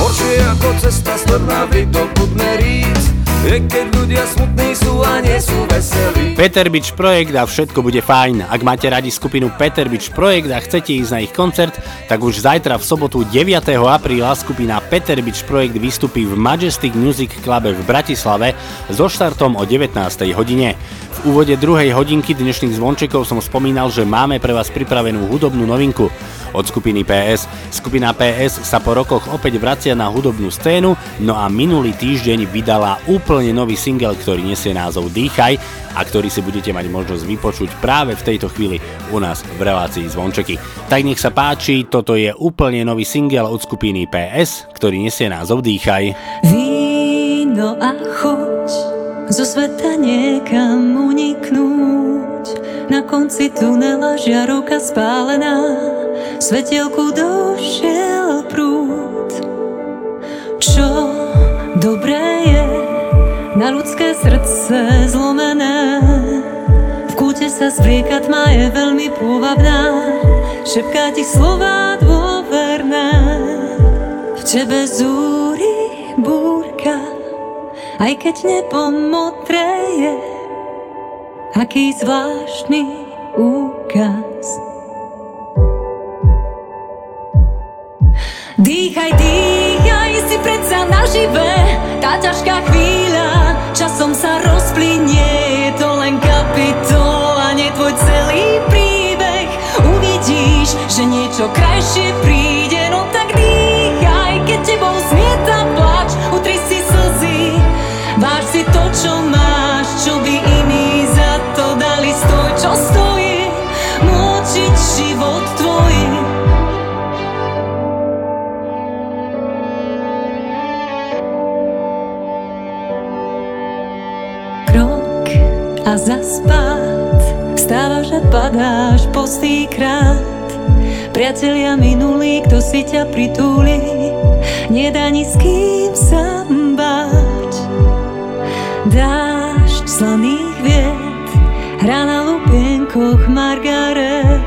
[SPEAKER 7] Horšie ako cesta z Trnavy do Budmeríc Je keď ľudia smutní sú a nie sú veselí
[SPEAKER 1] Peter Beach Projekt a všetko bude fajn. Ak máte radi skupinu Peter Beach Projekt a chcete ísť na ich koncert, tak už zajtra v sobotu 9. apríla skupina Peter Beach Projekt vystupí v Majestic Music Clube v Bratislave so štartom o 19. hodine. V úvode druhej hodinky dnešných zvončekov som spomínal, že máme pre vás pripravenú hudobnú novinku od skupiny PS. Skupina PS sa po rokoch opäť vracia na hudobnú scénu, no a minulý týždeň vydala úplne nový single, ktorý nesie názov Dýchaj a ktorý si budete mať možnosť vypočuť práve v tejto chvíli u nás v relácii Zvončeky. Tak nech sa páči, toto je úplne nový single od skupiny PS, ktorý nesie názov Dýchaj.
[SPEAKER 24] Víno a chuť zo sveta niekam uniknúť. Na konci tunela žiarovka spálená, svetielku došiel prúd. Čo dobré je na ľudské srdce zlomené, v kúte sa zvlieka tma je veľmi pôvabná, šepká ti slova dôverné. V tebe zúri búrka, aj keď nebo modré je, aký zvláštny úkaz. Dýchaj, dýchaj, si predsa nažive, tá ťažká chvíľa časom sa rozplynie, je to len kapitola, nie tvoj celý príbeh. Uvidíš, že niečo krajšie príde, no tak dýchaj, keď tebou smieta plač, utri si slzy, váž si to, čo máš, a zaspát. Vstávaš a padáš postýkrát. Priatelia minulí, kto si ťa pritúli, nedá ni s kým sa báť. Dážď slaných vied, hrá na lupienkoch Margaret.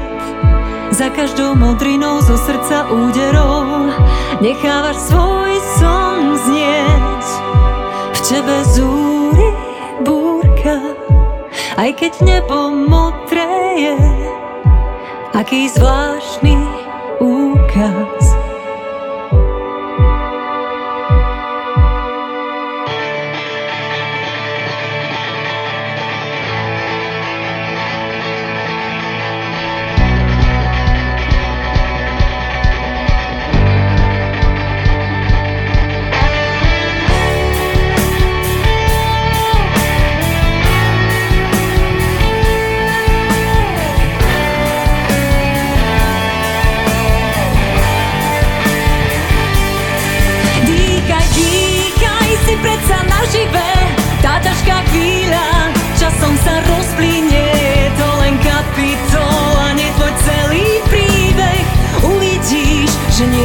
[SPEAKER 24] Za každou modrinou zo srdca úderov nechávaš svoj som znieť. V tebe zúri keď nebo modré je, aký zvláštny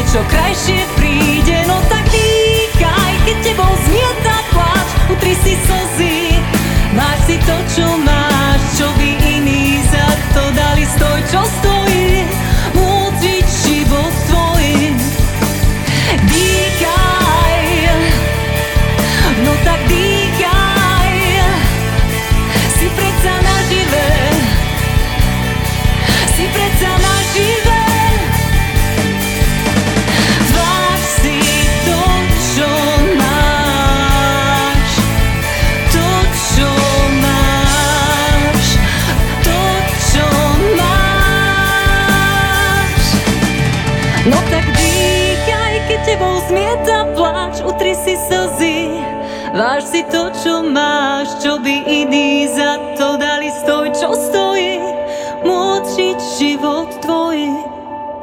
[SPEAKER 24] niečo krajšie príde No tak dýchaj, keď tebou zmieta pláč. Utri si slzy, máš si to, čo máš Čo by iní za to dali. Stoj, čo stoj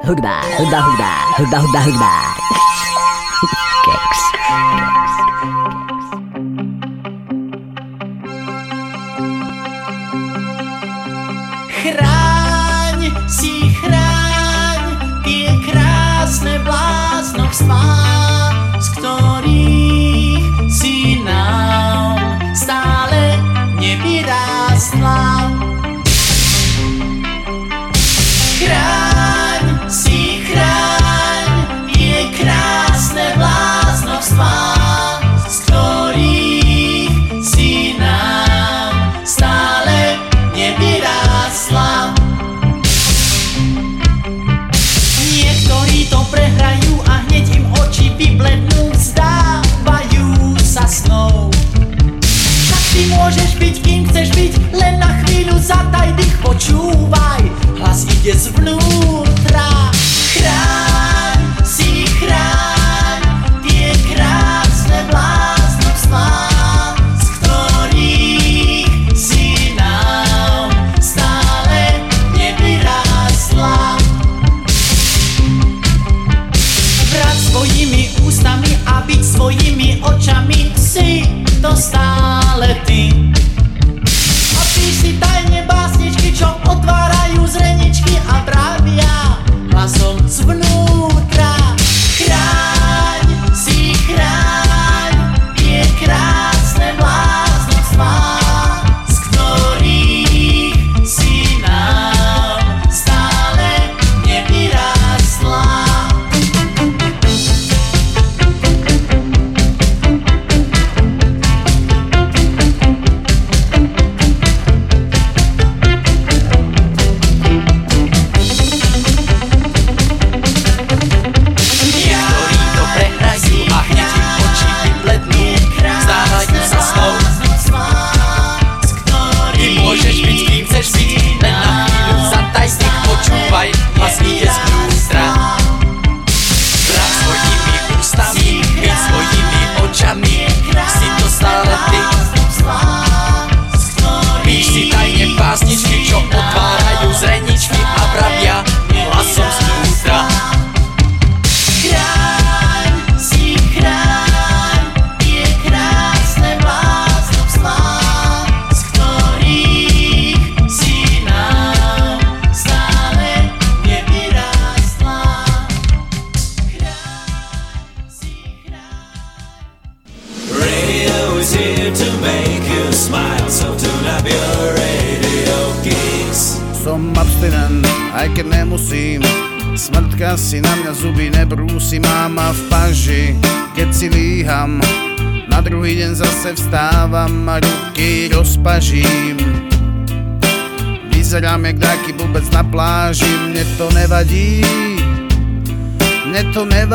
[SPEAKER 25] Hudba, hudba, hudba, hudba, hudba, hudba.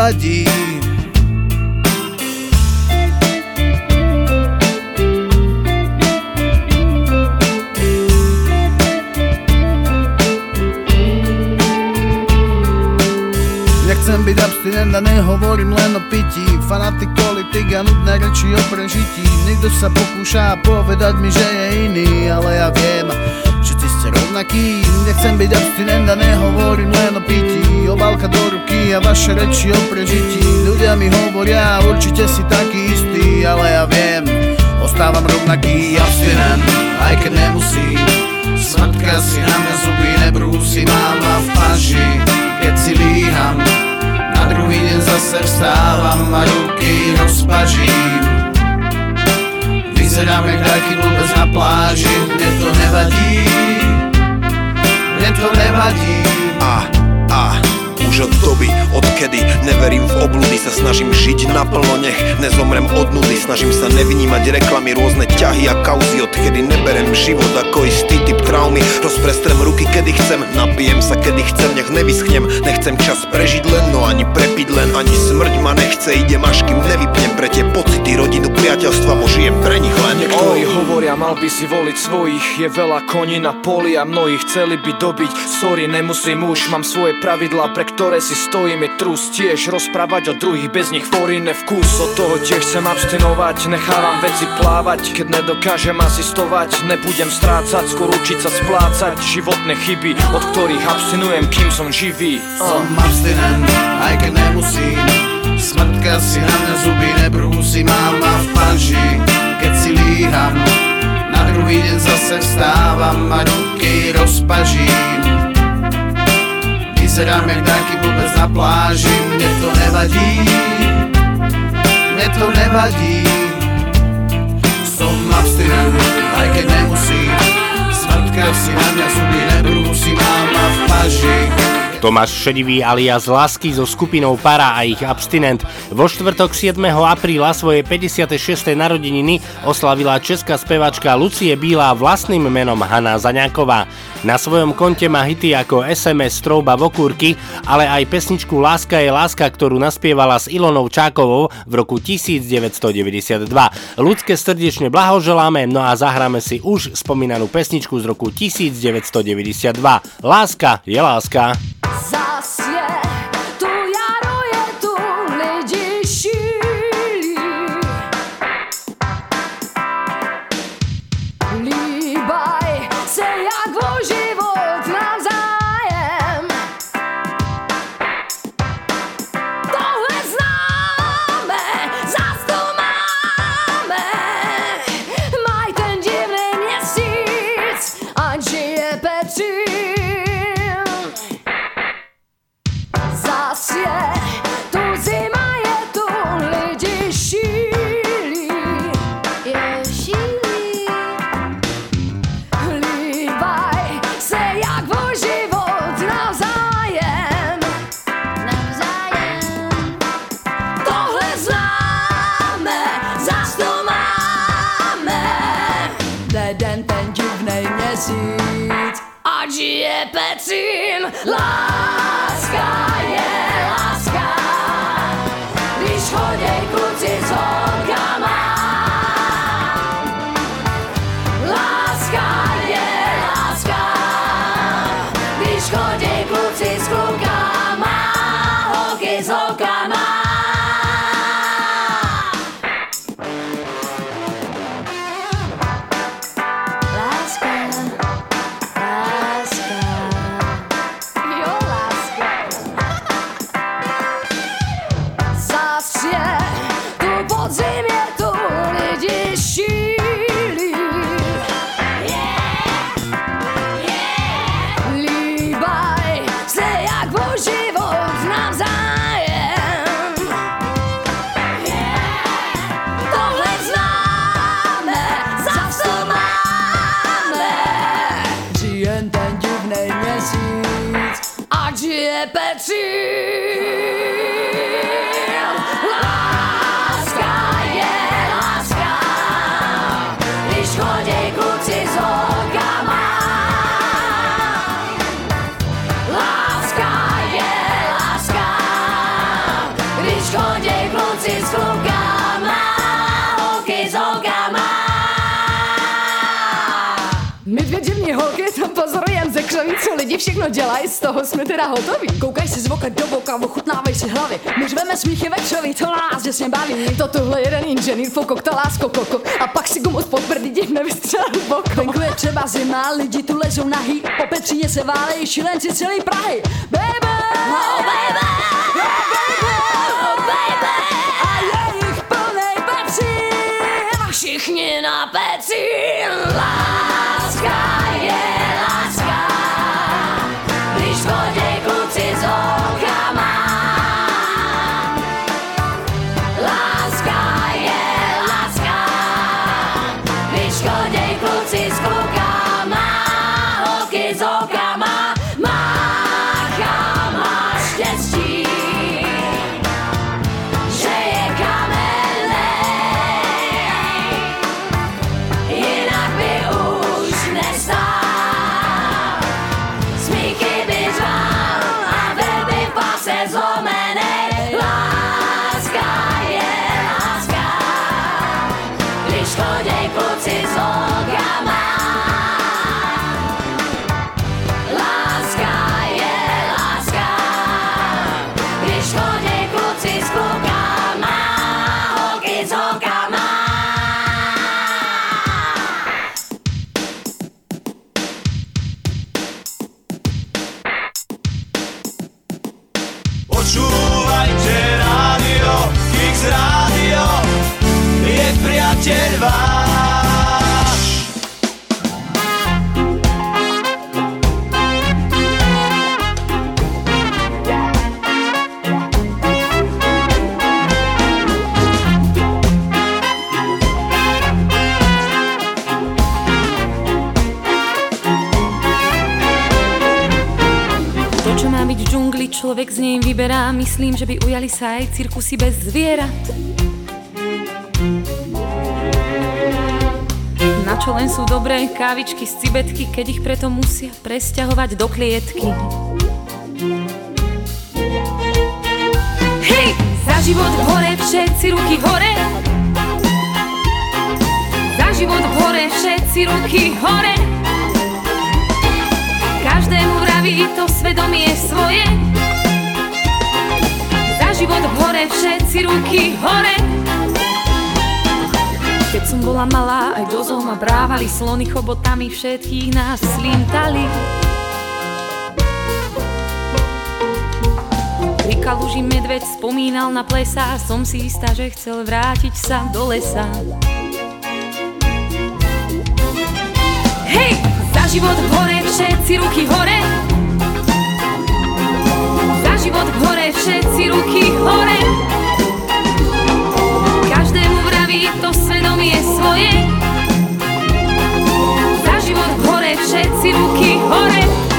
[SPEAKER 26] Nevadí. Nechcem byť abstinent a nehovorím len o pití. Fanatik, a nudné reči o prežití. Niekto sa pokúša povedať mi, že je iný Ale ja viem, rovnakí Nechcem byť abstinent a nehovorím len o pití Obálka do ruky a vaše reči o prežití. Ľudia mi hovoria, určite si taký istý Ale ja viem, ostávam rovnaký abstinent Aj keď nemusím Smrtka si na mňa zuby nebrúsi Máma v paži, keď si líham Na druhý deň zase vstávam a ruky rozpažím. Vyzerám jak taký blbec na pláži Mne to nevadí Mne to nevadí
[SPEAKER 20] A, a, od doby, odkedy neverím v obludy Sa snažím žiť naplno, nech nezomrem od nudy. Snažím sa nevnímať reklamy, rôzne ťahy a kauzy Odkedy neberem život ako istý typ traumy. Rozprestrem ruky, kedy chcem, napijem sa, kedy chcem Nech nevyschnem, nechcem čas prežiť len No ani prepiť len, ani smrť ma nechce Idem až kým nevypnem. Pre tie pocity, rodinu, priateľstva Požijem pre nich len.
[SPEAKER 27] Oj, hovoria, mal by si voliť svojich. Je veľa koní na poli a mnohí chceli by dobiť. Sorry, nemusím už, mám svoje pravidlá Pre ktoré si stojím, je trus tiež Rozprávať o druhých, bez nich foríne vkus. Od toho tiež chcem abstinovať Nechávam veci plávať, keď nedokážem asistovať Nebudem strácať, skôr učiť sa splácať Životné chyby, od ktorých abstinujem, kým som živý.
[SPEAKER 26] Som abstinent, aj keď nemusím. Smrtka si na mňa zuby nebrúsi Mám ma v panži, keď si líham Na druhý deň zase vstávam a ruky rozpažím Vyzerám jak taký blbec na pláži. Mne to nevadí Mne to nevadí. Som abstinent, aj keď nemusím. Smrtka si na mňa zuby nebrúsi Mám ma v paži
[SPEAKER 1] Tomáš Šedivý alias Lasky so skupinou Para a ich abstinent. Vo štvrtok 7. apríla svoje 56. narodeniny oslavila česká spevačka Lucie Bílá vlastným menom Hanna Zaňáková. Na svojom konte má hity ako SMS Strouba v ale aj pesničku Láska je láska, ktorú naspievala s Ilonou Čákovou v roku 1992. Ľudské srdečne blahoželáme, no a zahráme si už spomínanú pesničku z roku 1992. Láska je láska.
[SPEAKER 14] Zas je Petřín. Lidi všechno dělají, z toho jsme teda hotoví. Koukaj si z voka do boka, ochutnávej si hlavy. My řveme smíchy ve křoví, to nás děsně baví. To tuhle jeden inženýr fokokta lásko koko. A pak si gumu pod prdy divne vystřelil bokom. Venku je třeba zima, lidi tu lezou nahý. Po Petříně se válejí šilenci celý Prahy. Baby! Oh, baby! Oh, baby! A je jich plnej Petřín. A všichni na Petřín.
[SPEAKER 28] Myslím, že by ujali sa aj cirkusy bez zvierat. Na čo len sú dobré kávičky z cibetky, keď ich preto musia presťahovať do klietky. Hej! Za život hore, všetci ruky hore! Za život hore, všetci ruky hore! Každému vraví to svedomie svoje život hore, všetci ruky hore. Keď som bola malá, aj do zoo ma brávali Slony chobotami všetkých nás slintali. Pri kaluži medveď spomínal na plesa Som si istá, že chcel vrátiť sa do lesa. Hej! Za život hore, všetci ruky hore život hore, všetci ruky hore. Každému vraví to svedomie svoje. Za život hore, všetci ruky hore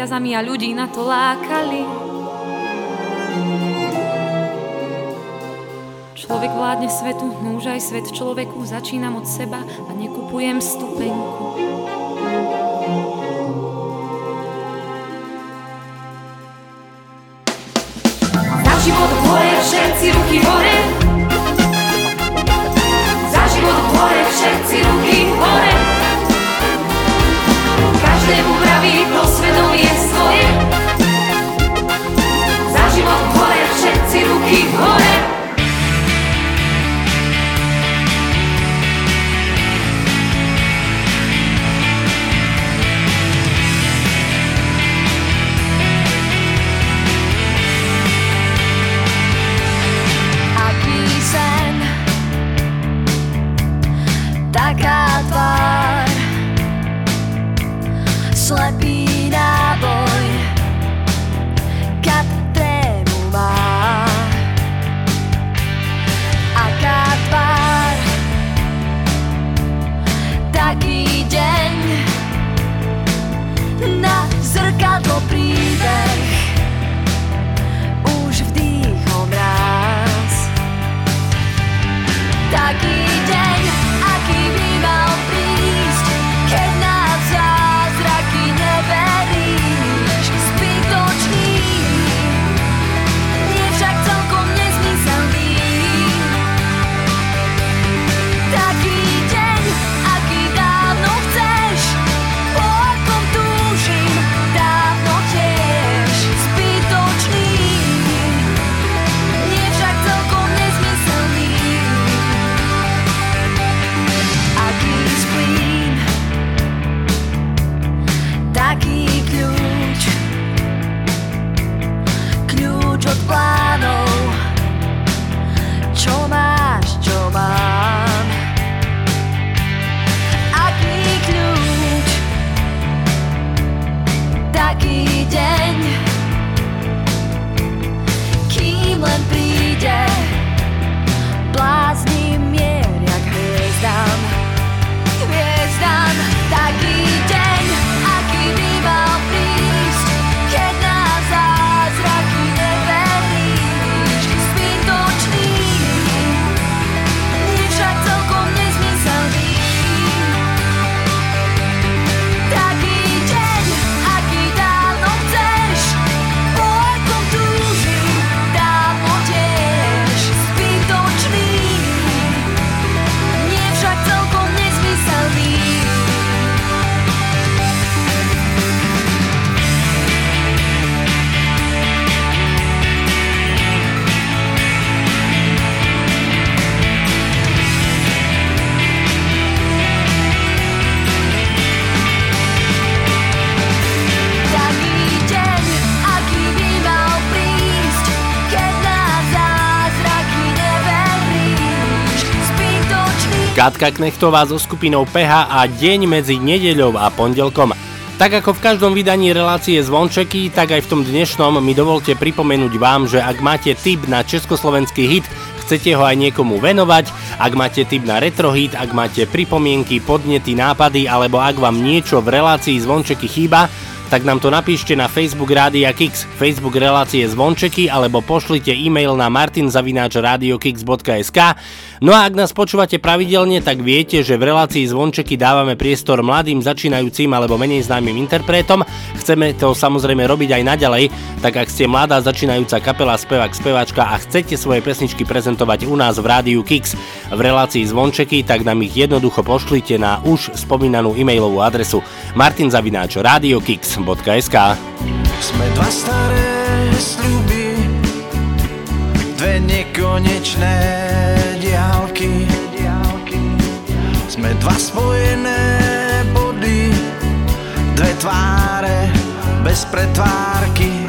[SPEAKER 28] reťazami a ľudí na to lákali. Človek vládne svetu, no už aj svet človeku Začínam od seba a nekupujem stupenku Za život hore, všetci ruky hore
[SPEAKER 1] Katka Knechtová so skupinou PH a deň medzi nedeľou a pondelkom. Tak ako v každom vydaní relácie Zvončeky, tak aj v tom dnešnom mi dovolte pripomenúť vám, že ak máte tip na československý hit, chcete ho aj niekomu venovať, ak máte tip na retrohit, ak máte pripomienky, podnety, nápady, alebo ak vám niečo v relácii Zvončeky chýba, tak nám to napíšte na Facebook Rádia Kix, Facebook relácie Zvončeky alebo pošlite e-mail na martinzavináčradiokix.sk No a ak nás počúvate pravidelne, tak viete, že v relácii Zvončeky dávame priestor mladým, začínajúcim alebo menej známym interpretom. Chceme to samozrejme robiť aj naďalej, tak ak ste mladá začínajúca kapela, spevák, speváčka a chcete svoje pesničky prezentovať u nás v Rádiu Kix v relácii Zvončeky, tak nám ich jednoducho pošlite na už spomínanú e-mailovú adresu martinzavináčradiokix.sk
[SPEAKER 6] Sme dva staré sľuby, dve nekonečné diálky. Sme dva spojené body, dve tváre bez pretvárky.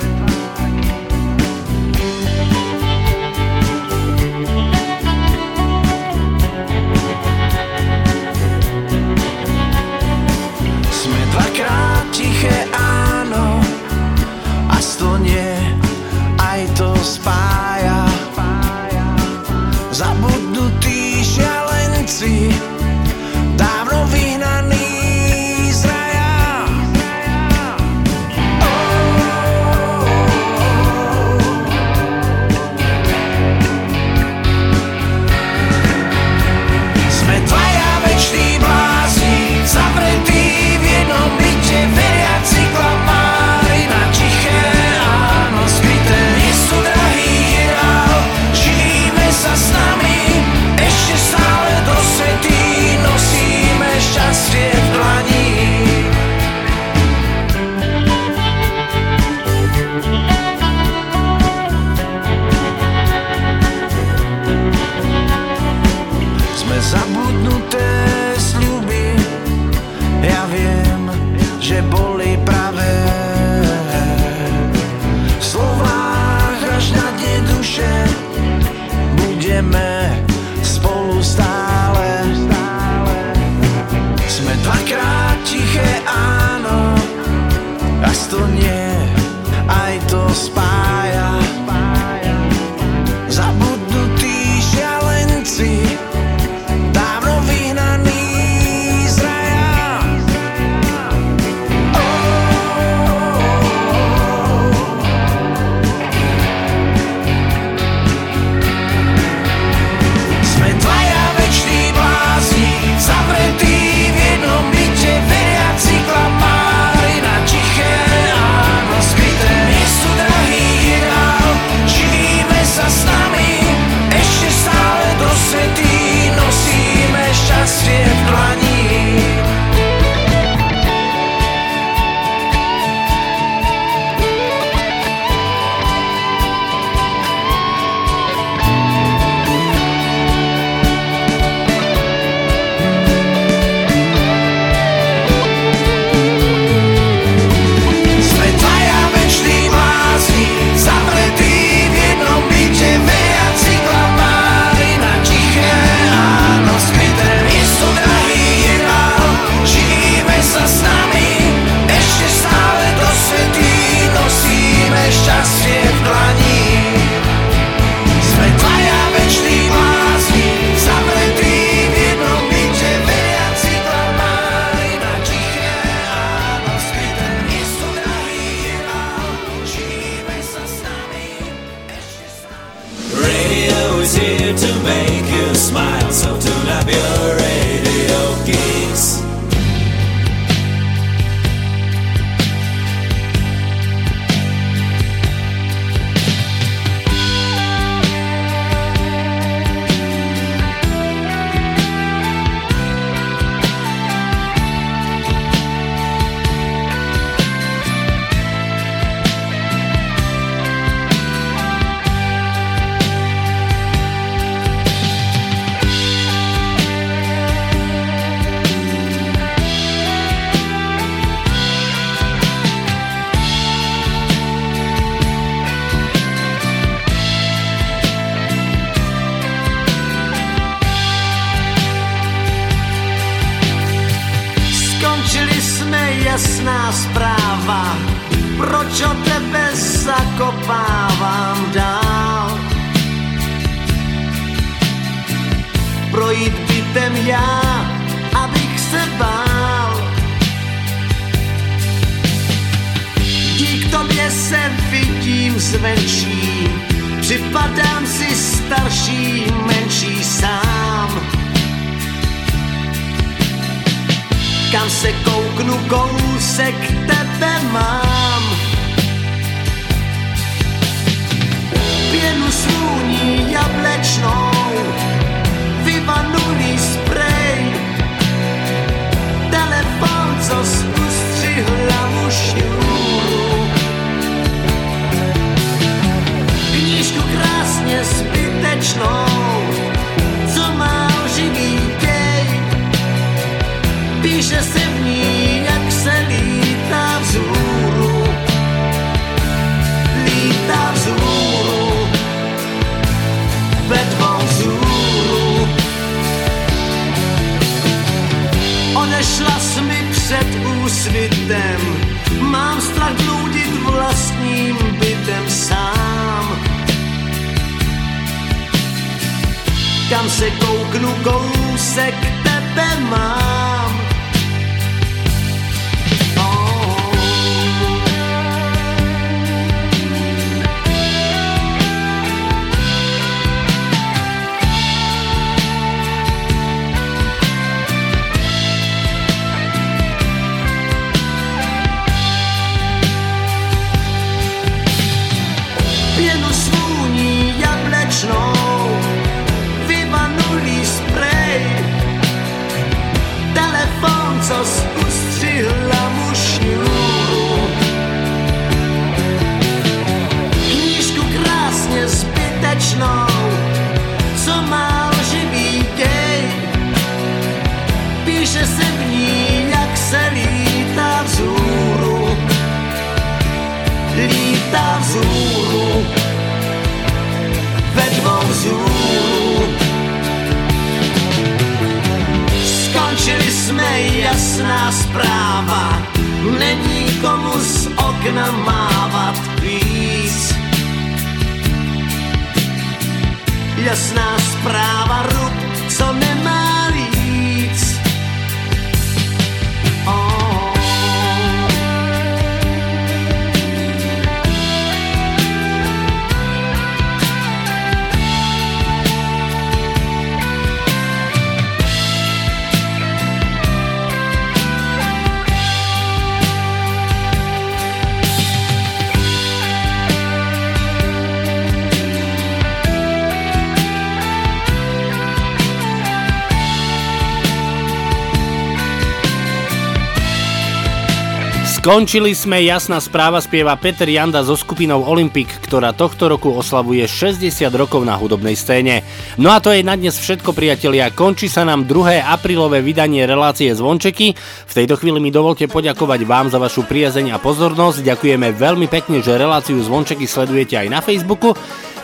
[SPEAKER 29] Skončili
[SPEAKER 1] sme, jasná správa spieva Peter Janda so skupinou Olympic, ktorá tohto roku oslavuje 60 rokov na hudobnej scéne. No a to je na dnes všetko priatelia, končí sa nám 2. aprílové vydanie relácie Zvončeky. V tejto chvíli mi dovolte poďakovať vám za vašu priazeň a pozornosť, ďakujeme veľmi pekne, že reláciu Zvončeky sledujete aj na Facebooku.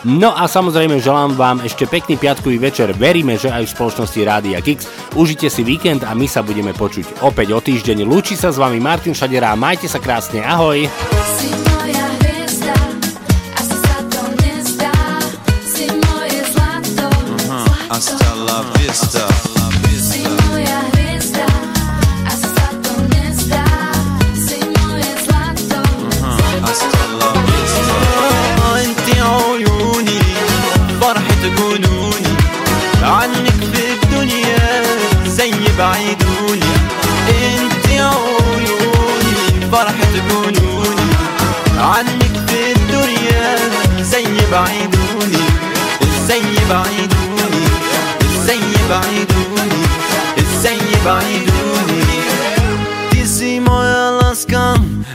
[SPEAKER 1] No a samozrejme želám vám ešte pekný piatkový večer, veríme, že aj v spoločnosti Rádia Kix. Užite si víkend a my sa budeme počuť opäť o týždeň. Lúči sa s vami Martin Šadera, majte sa krásne, ahoj!
[SPEAKER 14] Si moja hviezda, asi sa to nezdá, si moje zlato,
[SPEAKER 30] Hasta la vista.
[SPEAKER 15] زي بعيدوني زي بعيدوني زي بعيدوني زي بعيدوني Ty si moja láska,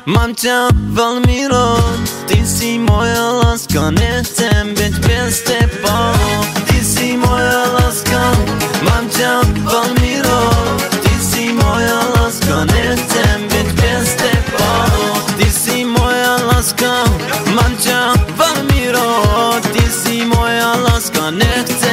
[SPEAKER 15] mám ťa veľmi rád Ty si moja láska, nechcem byť bez teba Ty si moja láska, mám ťa veľmi rád Ty si moja láska, nechcem byť bez teba Ty si moja láska, mám ťa veľmi rád Ti si moja laska, ne chce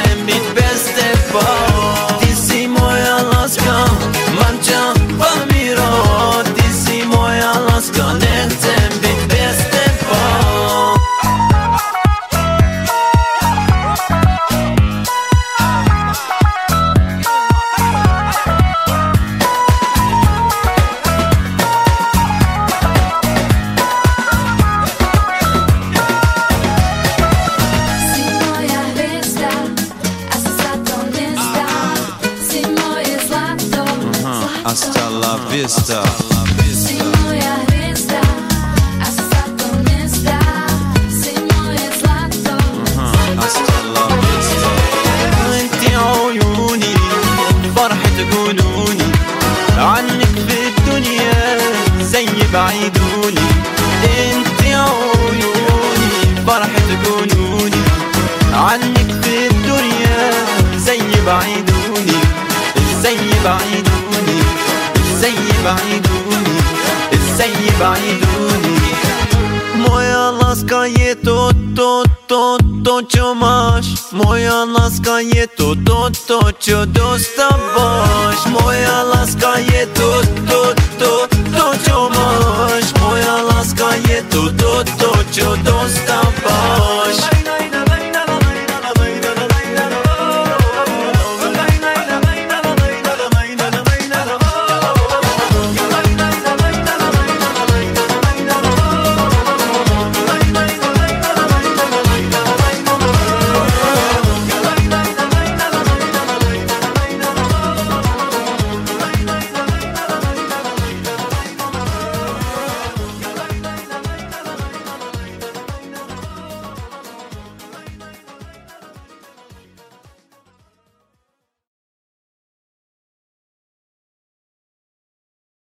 [SPEAKER 15] Moja láska je to, to, to, čo dostávaš Moja